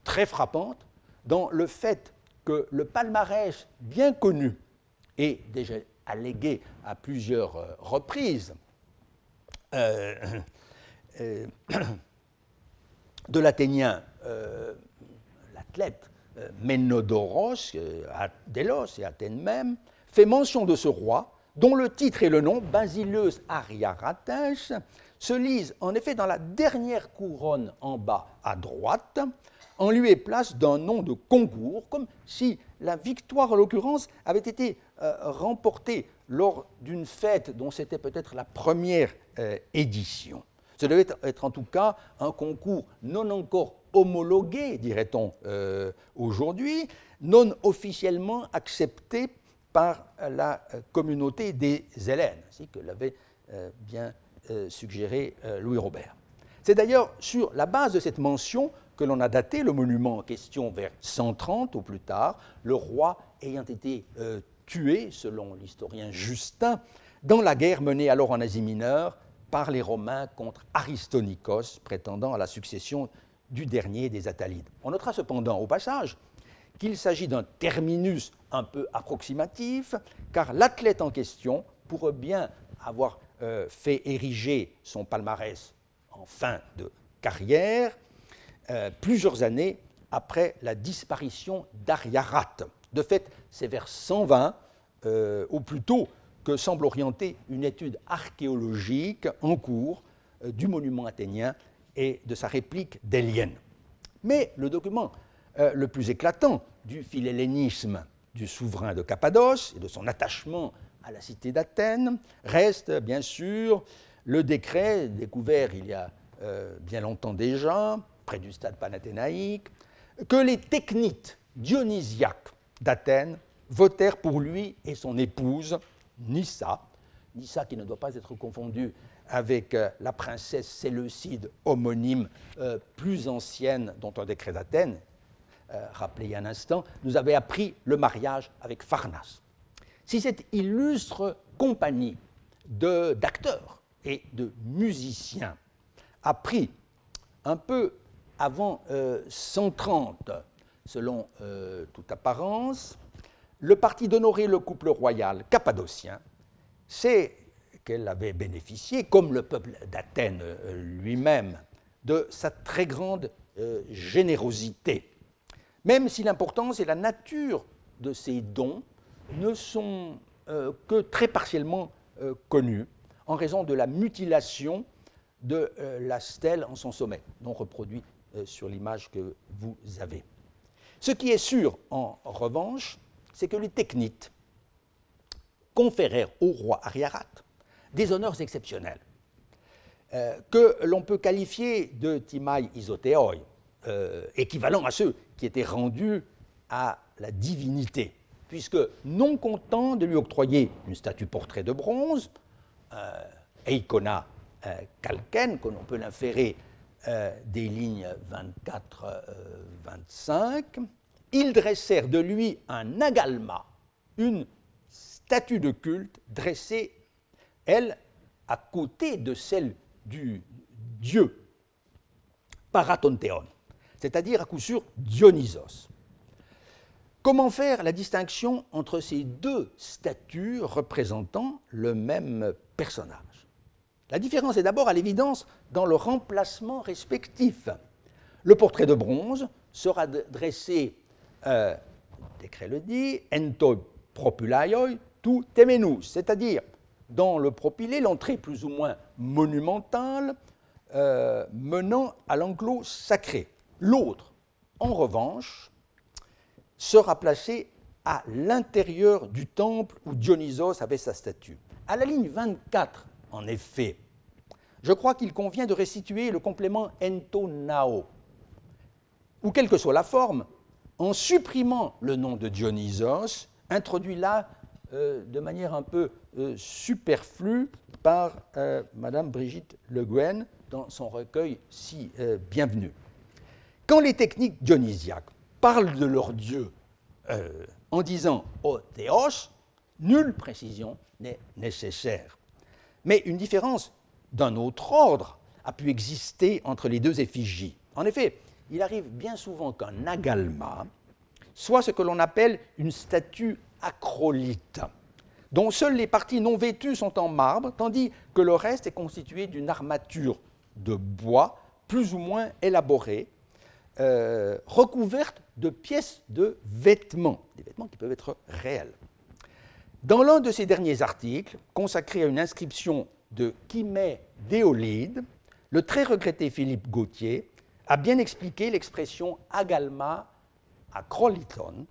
très frappante dans le fait que le palmarès bien connu et déjà allégué à plusieurs euh, reprises euh, euh, de l'Athénien, l'athlète Ménodoros, à Délos et Athènes même, fait mention de ce roi, dont le titre et le nom, Basileus Ariarates, se lisent en effet dans la dernière couronne en bas à droite, en lieu et place d'un nom de concours, comme si la victoire, en l'occurrence, avait été euh, remportée lors d'une fête dont c'était peut-être la première euh, édition. Ce devait être, en tout cas un concours non encore homologué, dirait-on euh, aujourd'hui, non officiellement accepté par la communauté des Hélènes, ainsi que l'avait bien suggéré Louis Robert. C'est d'ailleurs sur la base de cette mention que l'on a daté le monument en question vers 130 ou plus tard, le roi ayant été euh, tué, selon l'historien Justin, dans la guerre menée alors en Asie mineure par les Romains contre Aristonikos, prétendant à la succession du dernier des Attalides. On notera cependant au passage qu'il s'agit d'un terminus un peu approximatif, car l'athlète en question pourrait bien avoir euh, fait ériger son palmarès en fin de carrière, euh, plusieurs années après la disparition d'Ariarat. De fait, c'est vers 120, euh, ou plutôt que semble orienter une étude archéologique en cours euh, du monument athénien et de sa réplique d'Hélienne. Mais le document le plus éclatant du philhellénisme du souverain de Cappadoce et de son attachement à la cité d'Athènes reste bien sûr le décret découvert il y a bien longtemps déjà près du stade panathénaïque, que les technites dionysiaques d'Athènes votèrent pour lui et son épouse, Nissa, Nissa qui ne doit pas être confondue avec euh, la princesse séleucide homonyme euh, plus ancienne dont un décret d'Athènes, euh, rappelé il y a un instant, nous avait appris le mariage avec Pharnas. Si cette illustre compagnie d'acteurs et de musiciens a pris un peu avant 130, euh, selon toute apparence, le parti d'honorer le couple royal cappadocien, c'est qu'elle avait bénéficié, comme le peuple d'Athènes euh, lui-même, de sa très grande générosité, même si l'importance et la nature de ces dons ne sont que très partiellement connues en raison de la mutilation de la stèle en son sommet, dont reproduit euh, sur l'image que vous avez. Ce qui est sûr, en revanche, c'est que les technites conférèrent au roi Ariarat des honneurs exceptionnels, euh, que l'on peut qualifier de timai isotéoi, euh, équivalent à ceux qui étaient rendus à la divinité, puisque non content de lui octroyer une statue portrait de bronze, Eikona Kalken, que l'on peut l'inférer euh, des lignes 24-25, euh, ils dressèrent de lui un agalma, une statue de culte dressée, elle, à côté de celle du dieu Paratontéon, c'est-à-dire à coup sûr Dionysos. Comment faire la distinction entre ces deux statues représentant le même personnage? La différence est d'abord à l'évidence dans le remplacement respectif. Le portrait de bronze sera dressé, euh, décret le dit, ento propulaioi tu temenus, c'est-à-dire dans le propylée, l'entrée plus ou moins monumentale euh, menant à l'enclos sacré. L'autre, en revanche, sera placé à l'intérieur du temple où Dionysos avait sa statue. À la ligne 24 en effet, je crois qu'il convient de restituer le complément ento nao, ou quelle que soit la forme, en supprimant le nom de Dionysos, introduit là de manière un peu superflue par Madame Brigitte Le Guen dans son recueil si bienvenu. Quand les techniques dionysiaques parlent de leur dieu en disant O Théos, nulle précision n'est nécessaire. Mais une différence d'un autre ordre a pu exister entre les deux effigies. En effet, il arrive bien souvent qu'un agalma soit ce que l'on appelle une statue acrolite, dont seules les parties non vêtues sont en marbre, tandis que le reste est constitué d'une armature de bois plus ou moins élaborée, euh, recouverte de pièces de vêtements, des vêtements qui peuvent être réels. Dans l'un de ces derniers articles, consacré à une inscription de Chimay d'Éolide, le très regretté Philippe Gauthier a bien expliqué l'expression agalma acroliton,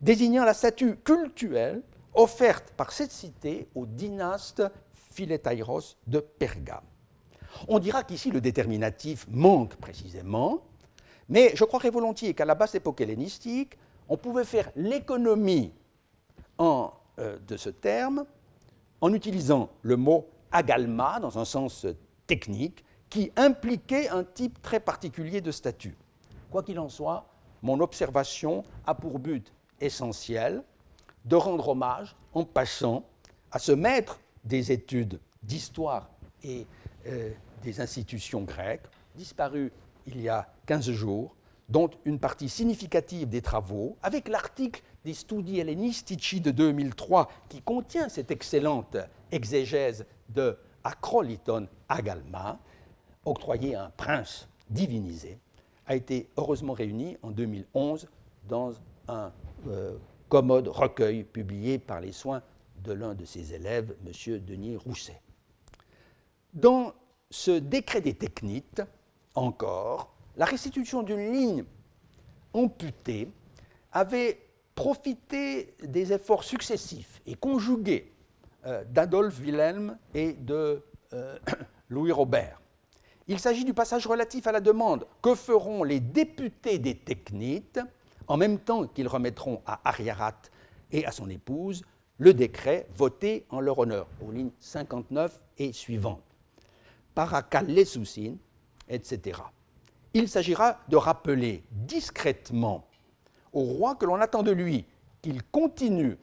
désignant la statue cultuelle offerte par cette cité au dynaste Philétaïros de Pergame. On dira qu'ici le déterminatif manque précisément, mais je croirais volontiers qu'à la basse époque hellénistique, on pouvait faire l'économie euh, de ce terme en utilisant le mot agalma dans un sens technique qui impliquait un type très particulier de statut. Quoi qu'il en soit, mon observation a pour but essentiel de rendre hommage, en passant, à ce maître des études d'histoire et euh, des institutions grecques, disparu il y a 15 jours, dont une partie significative des travaux, avec l'article des Studi Hellenistici de 2003 qui contient cette excellente exégèse de Acroliton Agalma, octroyé à un prince divinisé, a été heureusement réuni en 2011 dans un euh, commode recueil publié par les soins de l'un de ses élèves, M. Denis Rousset. Dans ce décret des technites, encore, la restitution d'une ligne amputée avait profité des efforts successifs et conjugués euh, d'Adolphe Wilhelm et de euh, Louis Robert. Il s'agit du passage relatif à la demande que feront les députés des Technites en même temps qu'ils remettront à Ariarat et à son épouse le décret voté en leur honneur, aux lignes 59 et suivantes? Soussine, etc. Il s'agira de rappeler discrètement au roi que l'on attend de lui qu'il continue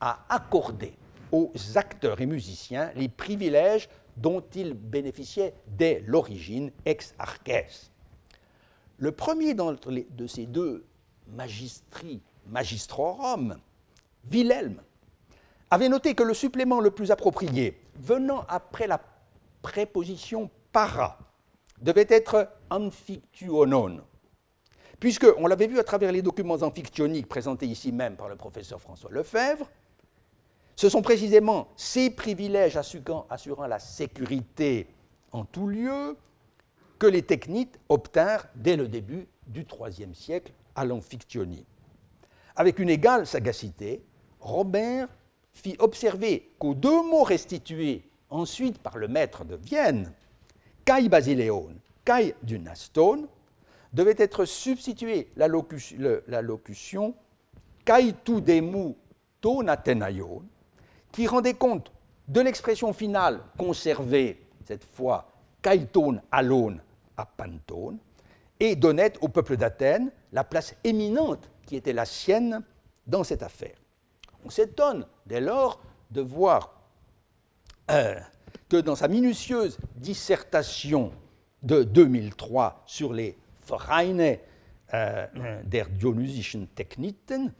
à accorder aux acteurs et musiciens les privilèges dont il bénéficiait dès l'origine ex arches. Le premier de ces deux magistri magistrorum, Wilhelm, avait noté que le supplément le plus approprié, venant après la préposition para, devait être amphictuonon, puisque, on l'avait vu à travers les documents amphictioniques présentés ici même par le professeur François Lefebvre, ce sont précisément ces privilèges assurant, la sécurité en tout lieu que les technites obtinrent dès le début du IIIe siècle à l'Amphiktyonie. Avec une égale sagacité, Robert fit observer qu'aux deux mots restitués ensuite par le maître de Vienne, Kai Basileon, Kai du Naston, devait être substituée la, locution, Kai tu demu ton Athenaïon, qui rendait compte de l'expression finale conservée, cette fois Kaiton alone à Pantone, et donnait au peuple d'Athènes la place éminente qui était la sienne dans cette affaire. On s'étonne dès lors de voir euh, que dans sa minutieuse dissertation de 2003 sur les Vereine euh, der Dionysischen Techniten,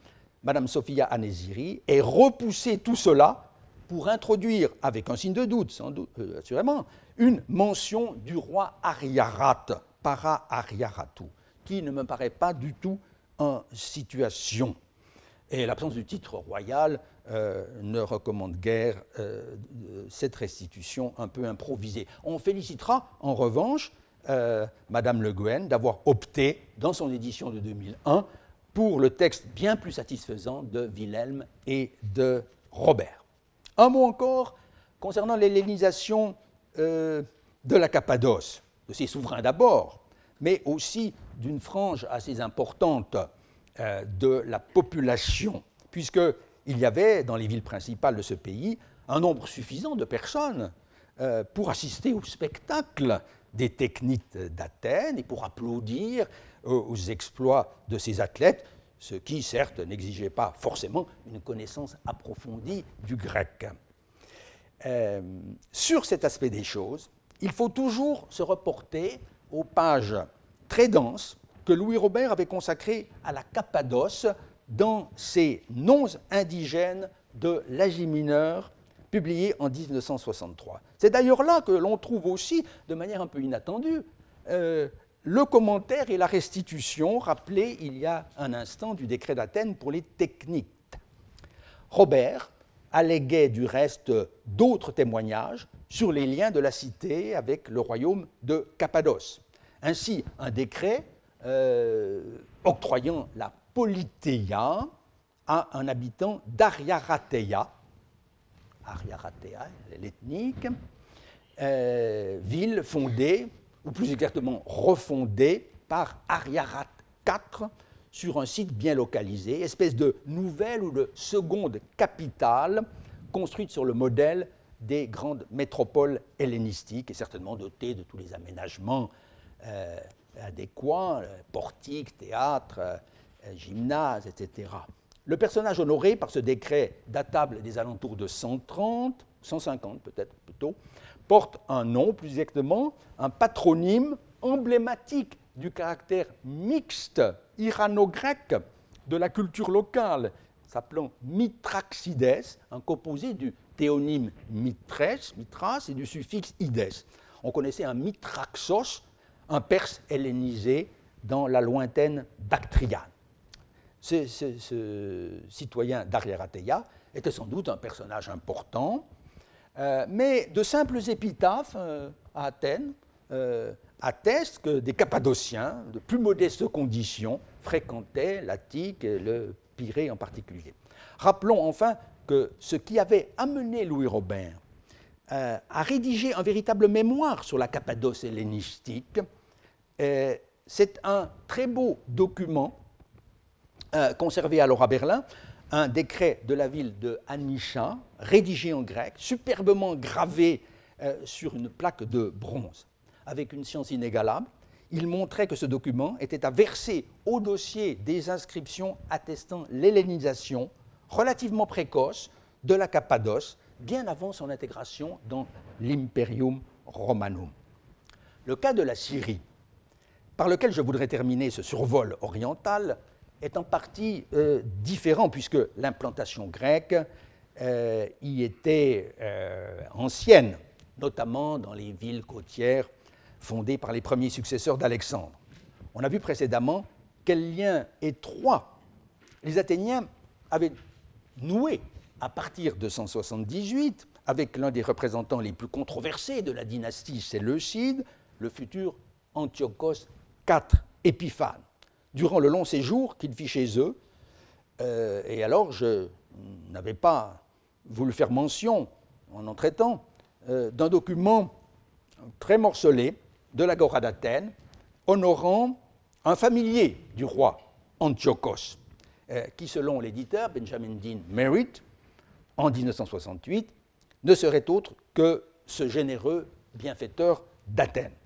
Madame Sophia Anesiri ait repoussé tout cela pour introduire, avec un signe de doute, sans doute, euh, assurément, une mention du roi Ariarat, para Ariaratu, qui ne me paraît pas du tout en situation. Et l'absence du titre royal euh, ne recommande guère euh, cette restitution un peu improvisée. On félicitera en revanche Madame Le Guen d'avoir opté, dans son édition de 2001, pour le texte bien plus satisfaisant de Wilhelm et de Robert. Un mot encore concernant l'hellénisation euh, de la Cappadoce, de ses souverains d'abord, mais aussi d'une frange assez importante euh, de la population, puisque il y avait dans les villes principales de ce pays un nombre suffisant de personnes euh, pour assister au spectacle des techniques d'Athènes et pour applaudir aux exploits de ces athlètes, ce qui, certes, n'exigeait pas forcément une connaissance approfondie du grec. Euh, sur cet aspect des choses, il faut toujours se reporter aux pages très denses que Louis Robert avait consacrées à la Cappadoce dans ses Noms indigènes de l'Asie mineure, publié en 1963. C'est d'ailleurs là que l'on trouve aussi, de manière un peu inattendue, euh, le commentaire et la restitution rappelés il y a un instant du décret d'Athènes pour les techniques. Robert alléguait du reste d'autres témoignages sur les liens de la cité avec le royaume de Cappadoce. Ainsi, un décret euh, octroyant la Politéia à un habitant d'Ariarateia, Ariaratea, l'ethnique, euh, ville fondée, ou plus exactement refondée, par Ariarat IV sur un site bien localisé, espèce de nouvelle ou de seconde capitale construite sur le modèle des grandes métropoles hellénistiques et certainement dotée de tous les aménagements euh, adéquats, euh, portiques, théâtres, euh, gymnases, etc. Le personnage honoré par ce décret datable des alentours de 130, 150 peut-être plutôt, porte un nom, plus exactement, un patronyme emblématique du caractère mixte irano-grec de la culture locale, s'appelant Mitraxides, un composé du théonyme mitres, mitras, et du suffixe ides. On connaissait un mitraxos, un perse hellénisé dans la lointaine Bactriane. Ce, citoyen d'Ariarateia était sans doute un personnage important, euh, mais de simples épitaphes euh, à Athènes euh, attestent que des Cappadociens de plus modestes conditions fréquentaient l'Attique et le Pirée en particulier. Rappelons enfin que ce qui avait amené Louis Robert à rédiger un véritable mémoire sur la Cappadoce hellénistique, c'est un très beau document conservé alors à Berlin, un décret de la ville de Anisha, rédigé en grec, superbement gravé euh, sur une plaque de bronze. Avec une science inégalable, il montrait que ce document était à verser au dossier des inscriptions attestant l'hellénisation relativement précoce de la Cappadoce, bien avant son intégration dans l'Imperium Romanum. Le cas de la Syrie, par lequel je voudrais terminer ce survol oriental, est en partie euh, différent puisque l'implantation grecque euh, y était euh, ancienne, notamment dans les villes côtières fondées par les premiers successeurs d'Alexandre. On a vu précédemment quel lien étroit les Athéniens avaient noué à partir de 178 avec l'un des représentants les plus controversés de la dynastie séleucide, le futur Antiochos IV Épiphane durant le long séjour qu'il fit chez eux. Euh, et alors, je n'avais pas voulu faire mention, en en traitant, euh, d'un document très morcelé de l'Agora d'Athènes, honorant un familier du roi Antiochos, euh, qui, selon l'éditeur Benjamin Dean Merritt, en 1968, ne serait autre que ce généreux bienfaiteur d'Athènes.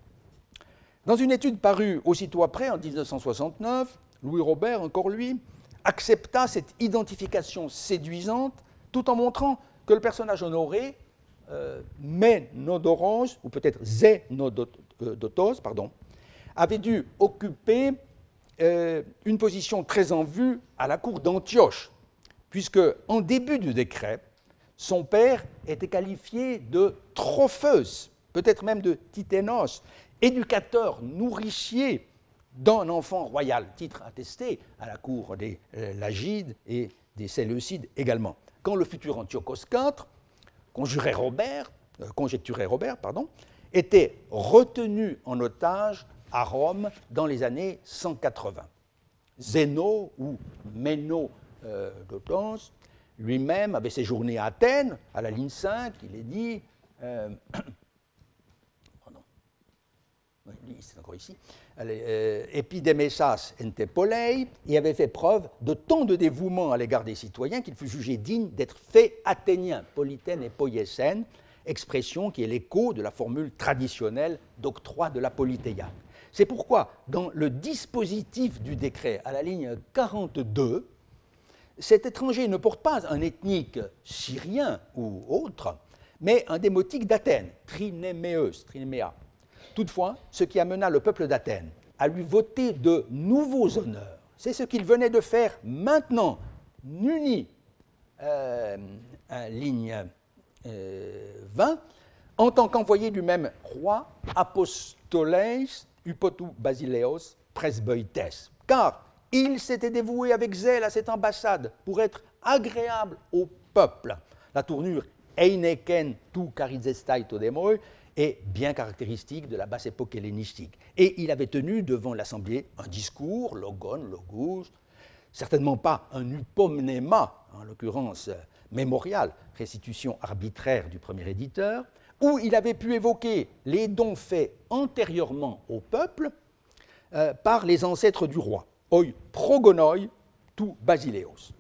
Dans une étude parue aussitôt après, en 1969, Louis Robert, encore lui, accepta cette identification séduisante tout en montrant que le personnage honoré, euh, Ménodoros, ou peut-être Zénodotos, pardon, avait dû occuper euh, une position très en vue à la cour d'Antioche, puisque en début du décret, son père était qualifié de Tropheus, peut-être même de Titénos, éducateur, nourricier d'un enfant royal, titre attesté à la cour des euh, Lagides et des Séleucides également. Quand le futur Antiochos IV, conjurait Robert, euh, conjecturait Robert, pardon, était retenu en otage à Rome dans les années 180. Zéno ou Méno euh, lui-même avait séjourné à Athènes, à la ligne 5, il est dit, c'est encore ici, euh, Epidemesas entepolei, et avait fait preuve de tant de dévouement à l'égard des citoyens qu'il fut jugé digne d'être fait athénien, politène et poiesen, expression qui est l'écho de la formule traditionnelle d'octroi de la politéia. C'est pourquoi, dans le dispositif du décret, à la ligne 42, cet étranger ne porte pas un ethnique syrien ou autre, mais un démotique d'Athènes, trinéméeus, trinéméa. Toutefois, ce qui amena le peuple d'Athènes à lui voter de nouveaux honneurs, c'est ce qu'il venait de faire maintenant, Nuni, euh, ligne 20, euh, en tant qu'envoyé du même roi, apostoles upotu basileos presboites, car il s'était dévoué avec zèle à cette ambassade pour être agréable au peuple. La tournure Eineken tu charizestai todemoi est bien caractéristique de la basse époque hellénistique. Et il avait tenu devant l'Assemblée un discours, logon, logus, certainement pas un upomnéma, en l'occurrence mémorial, restitution arbitraire du premier éditeur, où il avait pu évoquer les dons faits antérieurement au peuple euh, par les ancêtres du roi, oi progonoi tu basileos,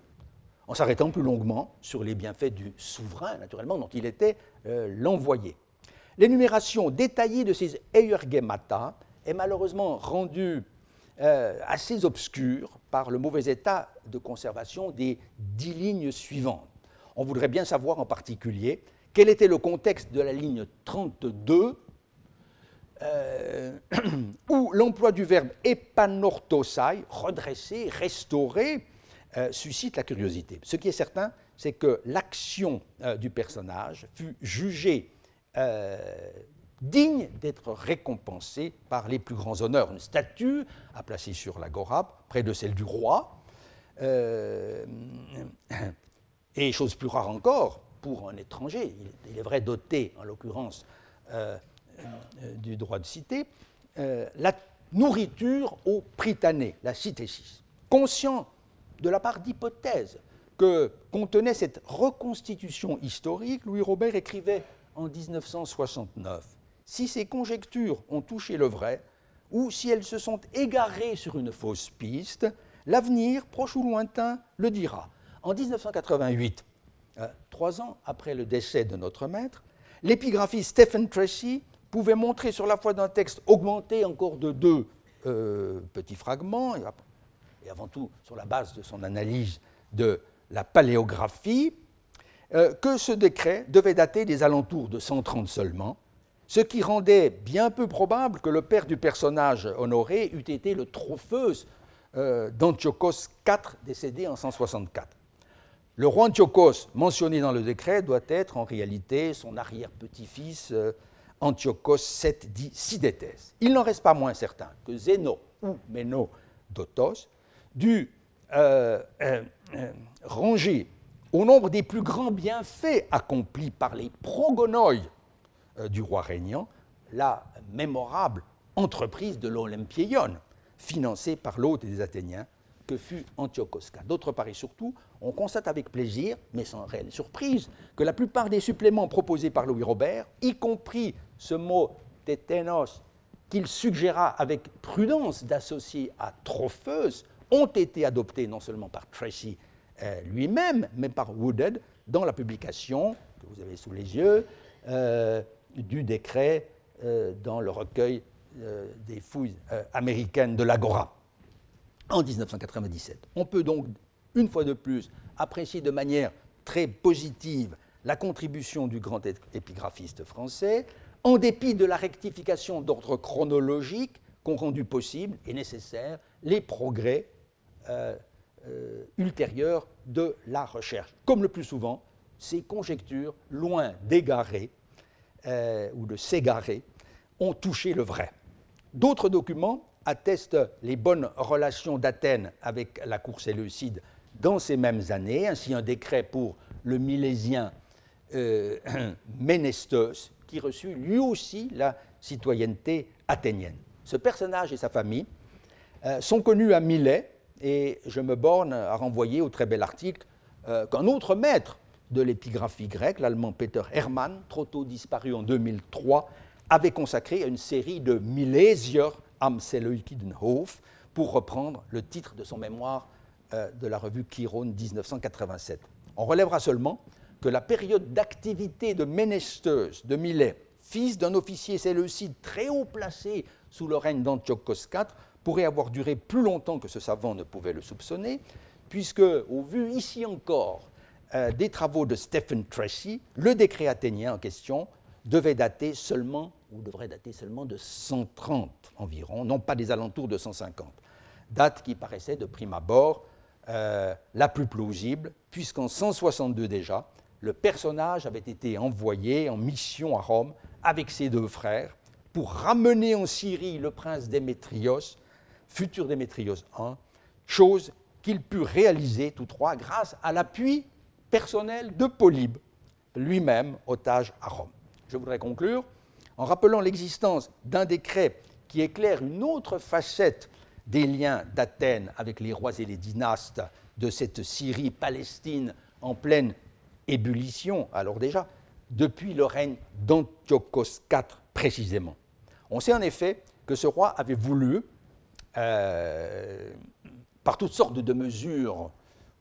en s'arrêtant plus longuement sur les bienfaits du souverain, naturellement, dont il était euh, l'envoyé. L'énumération détaillée de ces Eiergemata est malheureusement rendue euh, assez obscure par le mauvais état de conservation des dix lignes suivantes. On voudrait bien savoir en particulier quel était le contexte de la ligne 32, euh, où l'emploi du verbe epanortosai, redresser, restaurer, euh, suscite la curiosité. Ce qui est certain, c'est que l'action du personnage fut jugée digne d'être récompensée par les plus grands honneurs. Une statue à placer sur l'agora, près de celle du roi. Euh, et chose plus rare encore, pour un étranger, il est vrai doté, en l'occurrence, euh, euh, du droit de cité, la nourriture au pritané, la citésis. Conscient de la part d'hypothèse que contenait cette reconstitution historique, Louis Robert écrivait en 1969 si ces conjectures ont touché le vrai, ou si elles se sont égarées sur une fausse piste, l'avenir, proche ou lointain, le dira. En 1988, euh, trois ans après le décès de notre maître, l'épigraphiste Stephen Tracy pouvait montrer sur la foi d'un texte augmenté encore de deux euh, petits fragments, et avant tout sur la base de son analyse de la paléographie, euh, que ce décret devait dater des alentours de 130 seulement, ce qui rendait bien peu probable que le père du personnage honoré eût été le Tropheus euh, d'Antiochos IV, décédé en 164. Le roi Antiochos, mentionné dans le décret, doit être en réalité son arrière-petit-fils euh, Antiochos VII dit Sidétès. Il n'en reste pas moins certain que Zéno ou Méno d'Otos dut euh, ranger au nombre des plus grands bienfaits accomplis par les progonoi euh, du roi régnant, la mémorable entreprise de l'Olympieion, financée par l'hôte des Athéniens, que fut Antiochos D'autre part et surtout, on constate avec plaisir, mais sans réelle surprise, que la plupart des suppléments proposés par Louis Robert, y compris ce mot téténos qu'il suggéra avec prudence d'associer à Tropheus, ont été adoptés non seulement par Tracy euh, lui-même, mais par Wooded dans la publication que vous avez sous les yeux, euh, du décret euh, dans le recueil des fouilles américaines de l'Agora en 1997. On peut donc, une fois de plus, apprécier de manière très positive la contribution du grand épigraphiste français, en dépit de la rectification d'ordre chronologique qu'ont rendu possible et nécessaire les progrès ultérieurs de la recherche. Comme le plus souvent, ces conjectures, loin d'égarer, euh, ou de s'égarer ont touché le vrai. D'autres documents attestent les bonnes relations d'Athènes avec la cour séleucide dans ces mêmes années, ainsi un décret pour le milésien euh, Ménestos, qui reçut lui aussi la citoyenneté athénienne. Ce personnage et sa famille euh, sont connus à Milet, et je me borne à renvoyer au très bel article qu'un autre maître de l'épigraphie grecque, l'allemand Peter Hermann, trop tôt disparu en 2003, avait consacré à une série de Milesier am Seleukidenhof, pour reprendre le titre de son mémoire euh, de la revue Chiron 1987. On relèvera seulement que la période d'activité de Ménesteuse de Milet, fils d'un officier séleucide très haut placé sous le règne d'Antiochos IV, pourrait avoir duré plus longtemps que ce savant ne pouvait le soupçonner, puisque, au vu ici encore euh, des travaux de Stephen Tracy, le décret athénien en question devait dater seulement, ou devrait dater seulement de 130 environ, non pas des alentours de 150. Date qui paraissait de prime abord euh, la plus plausible, puisqu'en 162 déjà, le personnage avait été envoyé en mission à Rome avec ses deux frères pour ramener en Syrie le prince Démétrios, futur Démétrios I, chose qu'il put réaliser tous trois grâce à l'appui personnel de Polybe, lui-même otage à Rome. Je voudrais conclure en rappelant l'existence d'un décret qui éclaire une autre facette des liens d'Athènes avec les rois et les dynastes de cette Syrie-Palestine en pleine ébullition, alors déjà, depuis le règne d'Antiochos IV précisément. On sait en effet que ce roi avait voulu, euh, par toutes sortes de mesures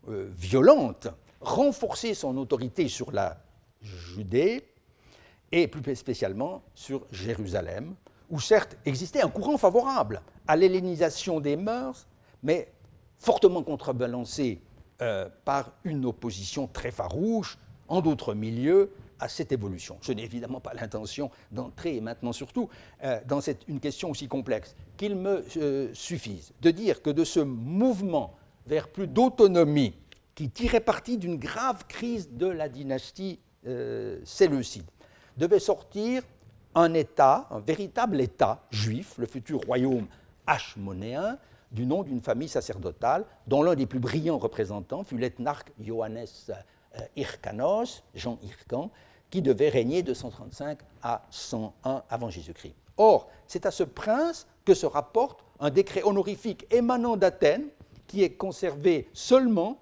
euh, violentes, renforcer son autorité sur la Judée et plus spécialement sur Jérusalem, où certes existait un courant favorable à l'hellénisation des mœurs, mais fortement contrebalancé euh, par une opposition très farouche, en d'autres milieux, à cette évolution. Je n'ai évidemment pas l'intention d'entrer, maintenant surtout, euh, dans cette, une question aussi complexe, qu'il me euh, suffise de dire que de ce mouvement vers plus d'autonomie qui tirait parti d'une grave crise de la dynastie séleucide, devait sortir un État, un véritable État juif, le futur royaume hachmonéen, du nom d'une famille sacerdotale dont l'un des plus brillants représentants fut l'ethnarque Johannes Hyrcanos, Jean Hyrcan, qui devait régner de 135 à 101 avant Jésus-Christ. Or, c'est à ce prince que se rapporte un décret honorifique émanant d'Athènes qui est conservé seulement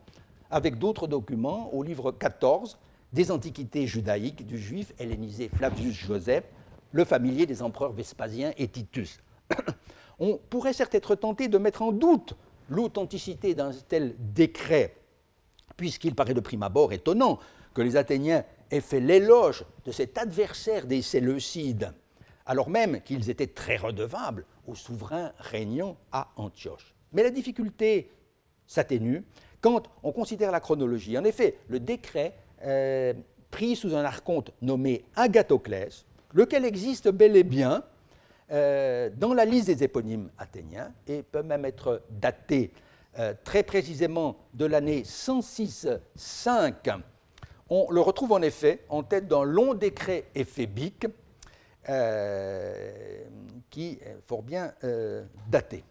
avec d'autres documents au livre 14 des antiquités judaïques du juif hellénisé Flavius Joseph, le familier des empereurs Vespasien et Titus. On pourrait certes être tenté de mettre en doute l'authenticité d'un tel décret, puisqu'il paraît de prime abord étonnant que les Athéniens aient fait l'éloge de cet adversaire des Séleucides, alors même qu'ils étaient très redevables au souverain régnant à Antioche. Mais la difficulté s'atténue quand on considère la chronologie. En effet, le décret euh, pris sous un archonte nommé Agathoclès, lequel existe bel et bien euh, dans la liste des éponymes athéniens et peut même être daté euh, très précisément de l'année 106-5. On le retrouve en effet en tête d'un long décret éphébique qui est fort bien daté.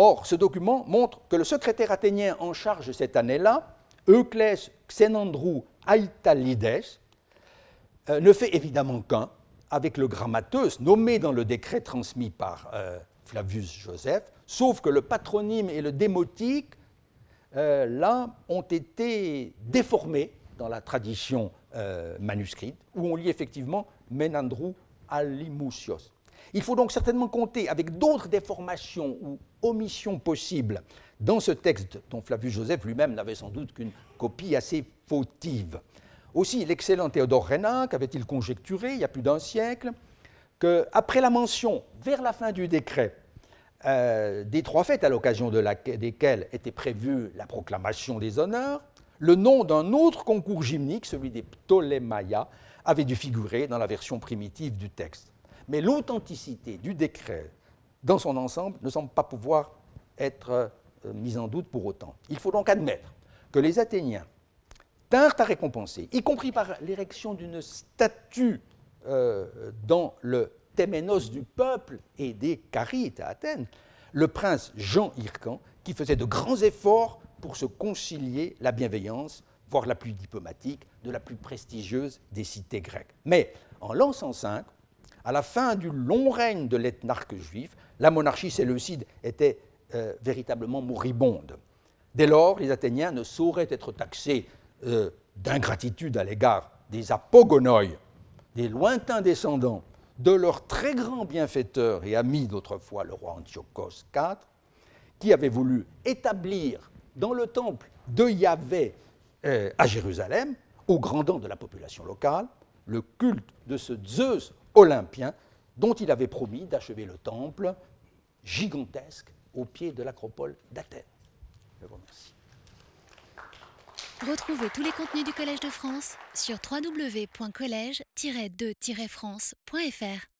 Or, ce document montre que le secrétaire athénien en charge cette année-là, Euclès Xenandrou Aitalides, euh, ne fait évidemment qu'un avec le grammateus nommé dans le décret transmis par euh, Flavius Joseph, sauf que le patronyme et le démotique, euh, là, ont été déformés dans la tradition manuscrite, où on lit effectivement Menandrou Alimousios. Il faut donc certainement compter avec d'autres déformations ou omissions possibles dans ce texte dont Flavius Joseph lui-même n'avait sans doute qu'une copie assez fautive. Aussi, l'excellent Théodore Renin, qu'avait-il conjecturé il y a plus d'un siècle, qu'après la mention, vers la fin du décret, euh, des trois fêtes à l'occasion de desquelles était prévue la proclamation des honneurs, le nom d'un autre concours gymnique, celui des Ptolémaïas, avait dû figurer dans la version primitive du texte. Mais l'authenticité du décret dans son ensemble ne semble pas pouvoir être euh, mise en doute pour autant. Il faut donc admettre que les Athéniens tinrent à récompenser, y compris par l'érection d'une statue euh, dans le téménos du peuple et des Carites à Athènes, le prince Jean Hircan, qui faisait de grands efforts pour se concilier la bienveillance, voire la plus diplomatique, de la plus prestigieuse des cités grecques. Mais en l'an 105, à la fin du long règne de l'ethnarque juif, la monarchie séleucide était euh, véritablement moribonde. Dès lors, les Athéniens ne sauraient être taxés euh, d'ingratitude à l'égard des apogonoi, des lointains descendants de leur très grand bienfaiteur et ami d'autrefois, le roi Antiochos IV, qui avait voulu établir dans le temple de Yahvé euh, à Jérusalem, au grand dam de la population locale, le culte de ce Zeus olympien dont il avait promis d'achever le temple gigantesque au pied de l'acropole d'Athènes. Je vous remercie. Retrouvez tous les contenus du Collège de France sur www.colège-2-france.fr.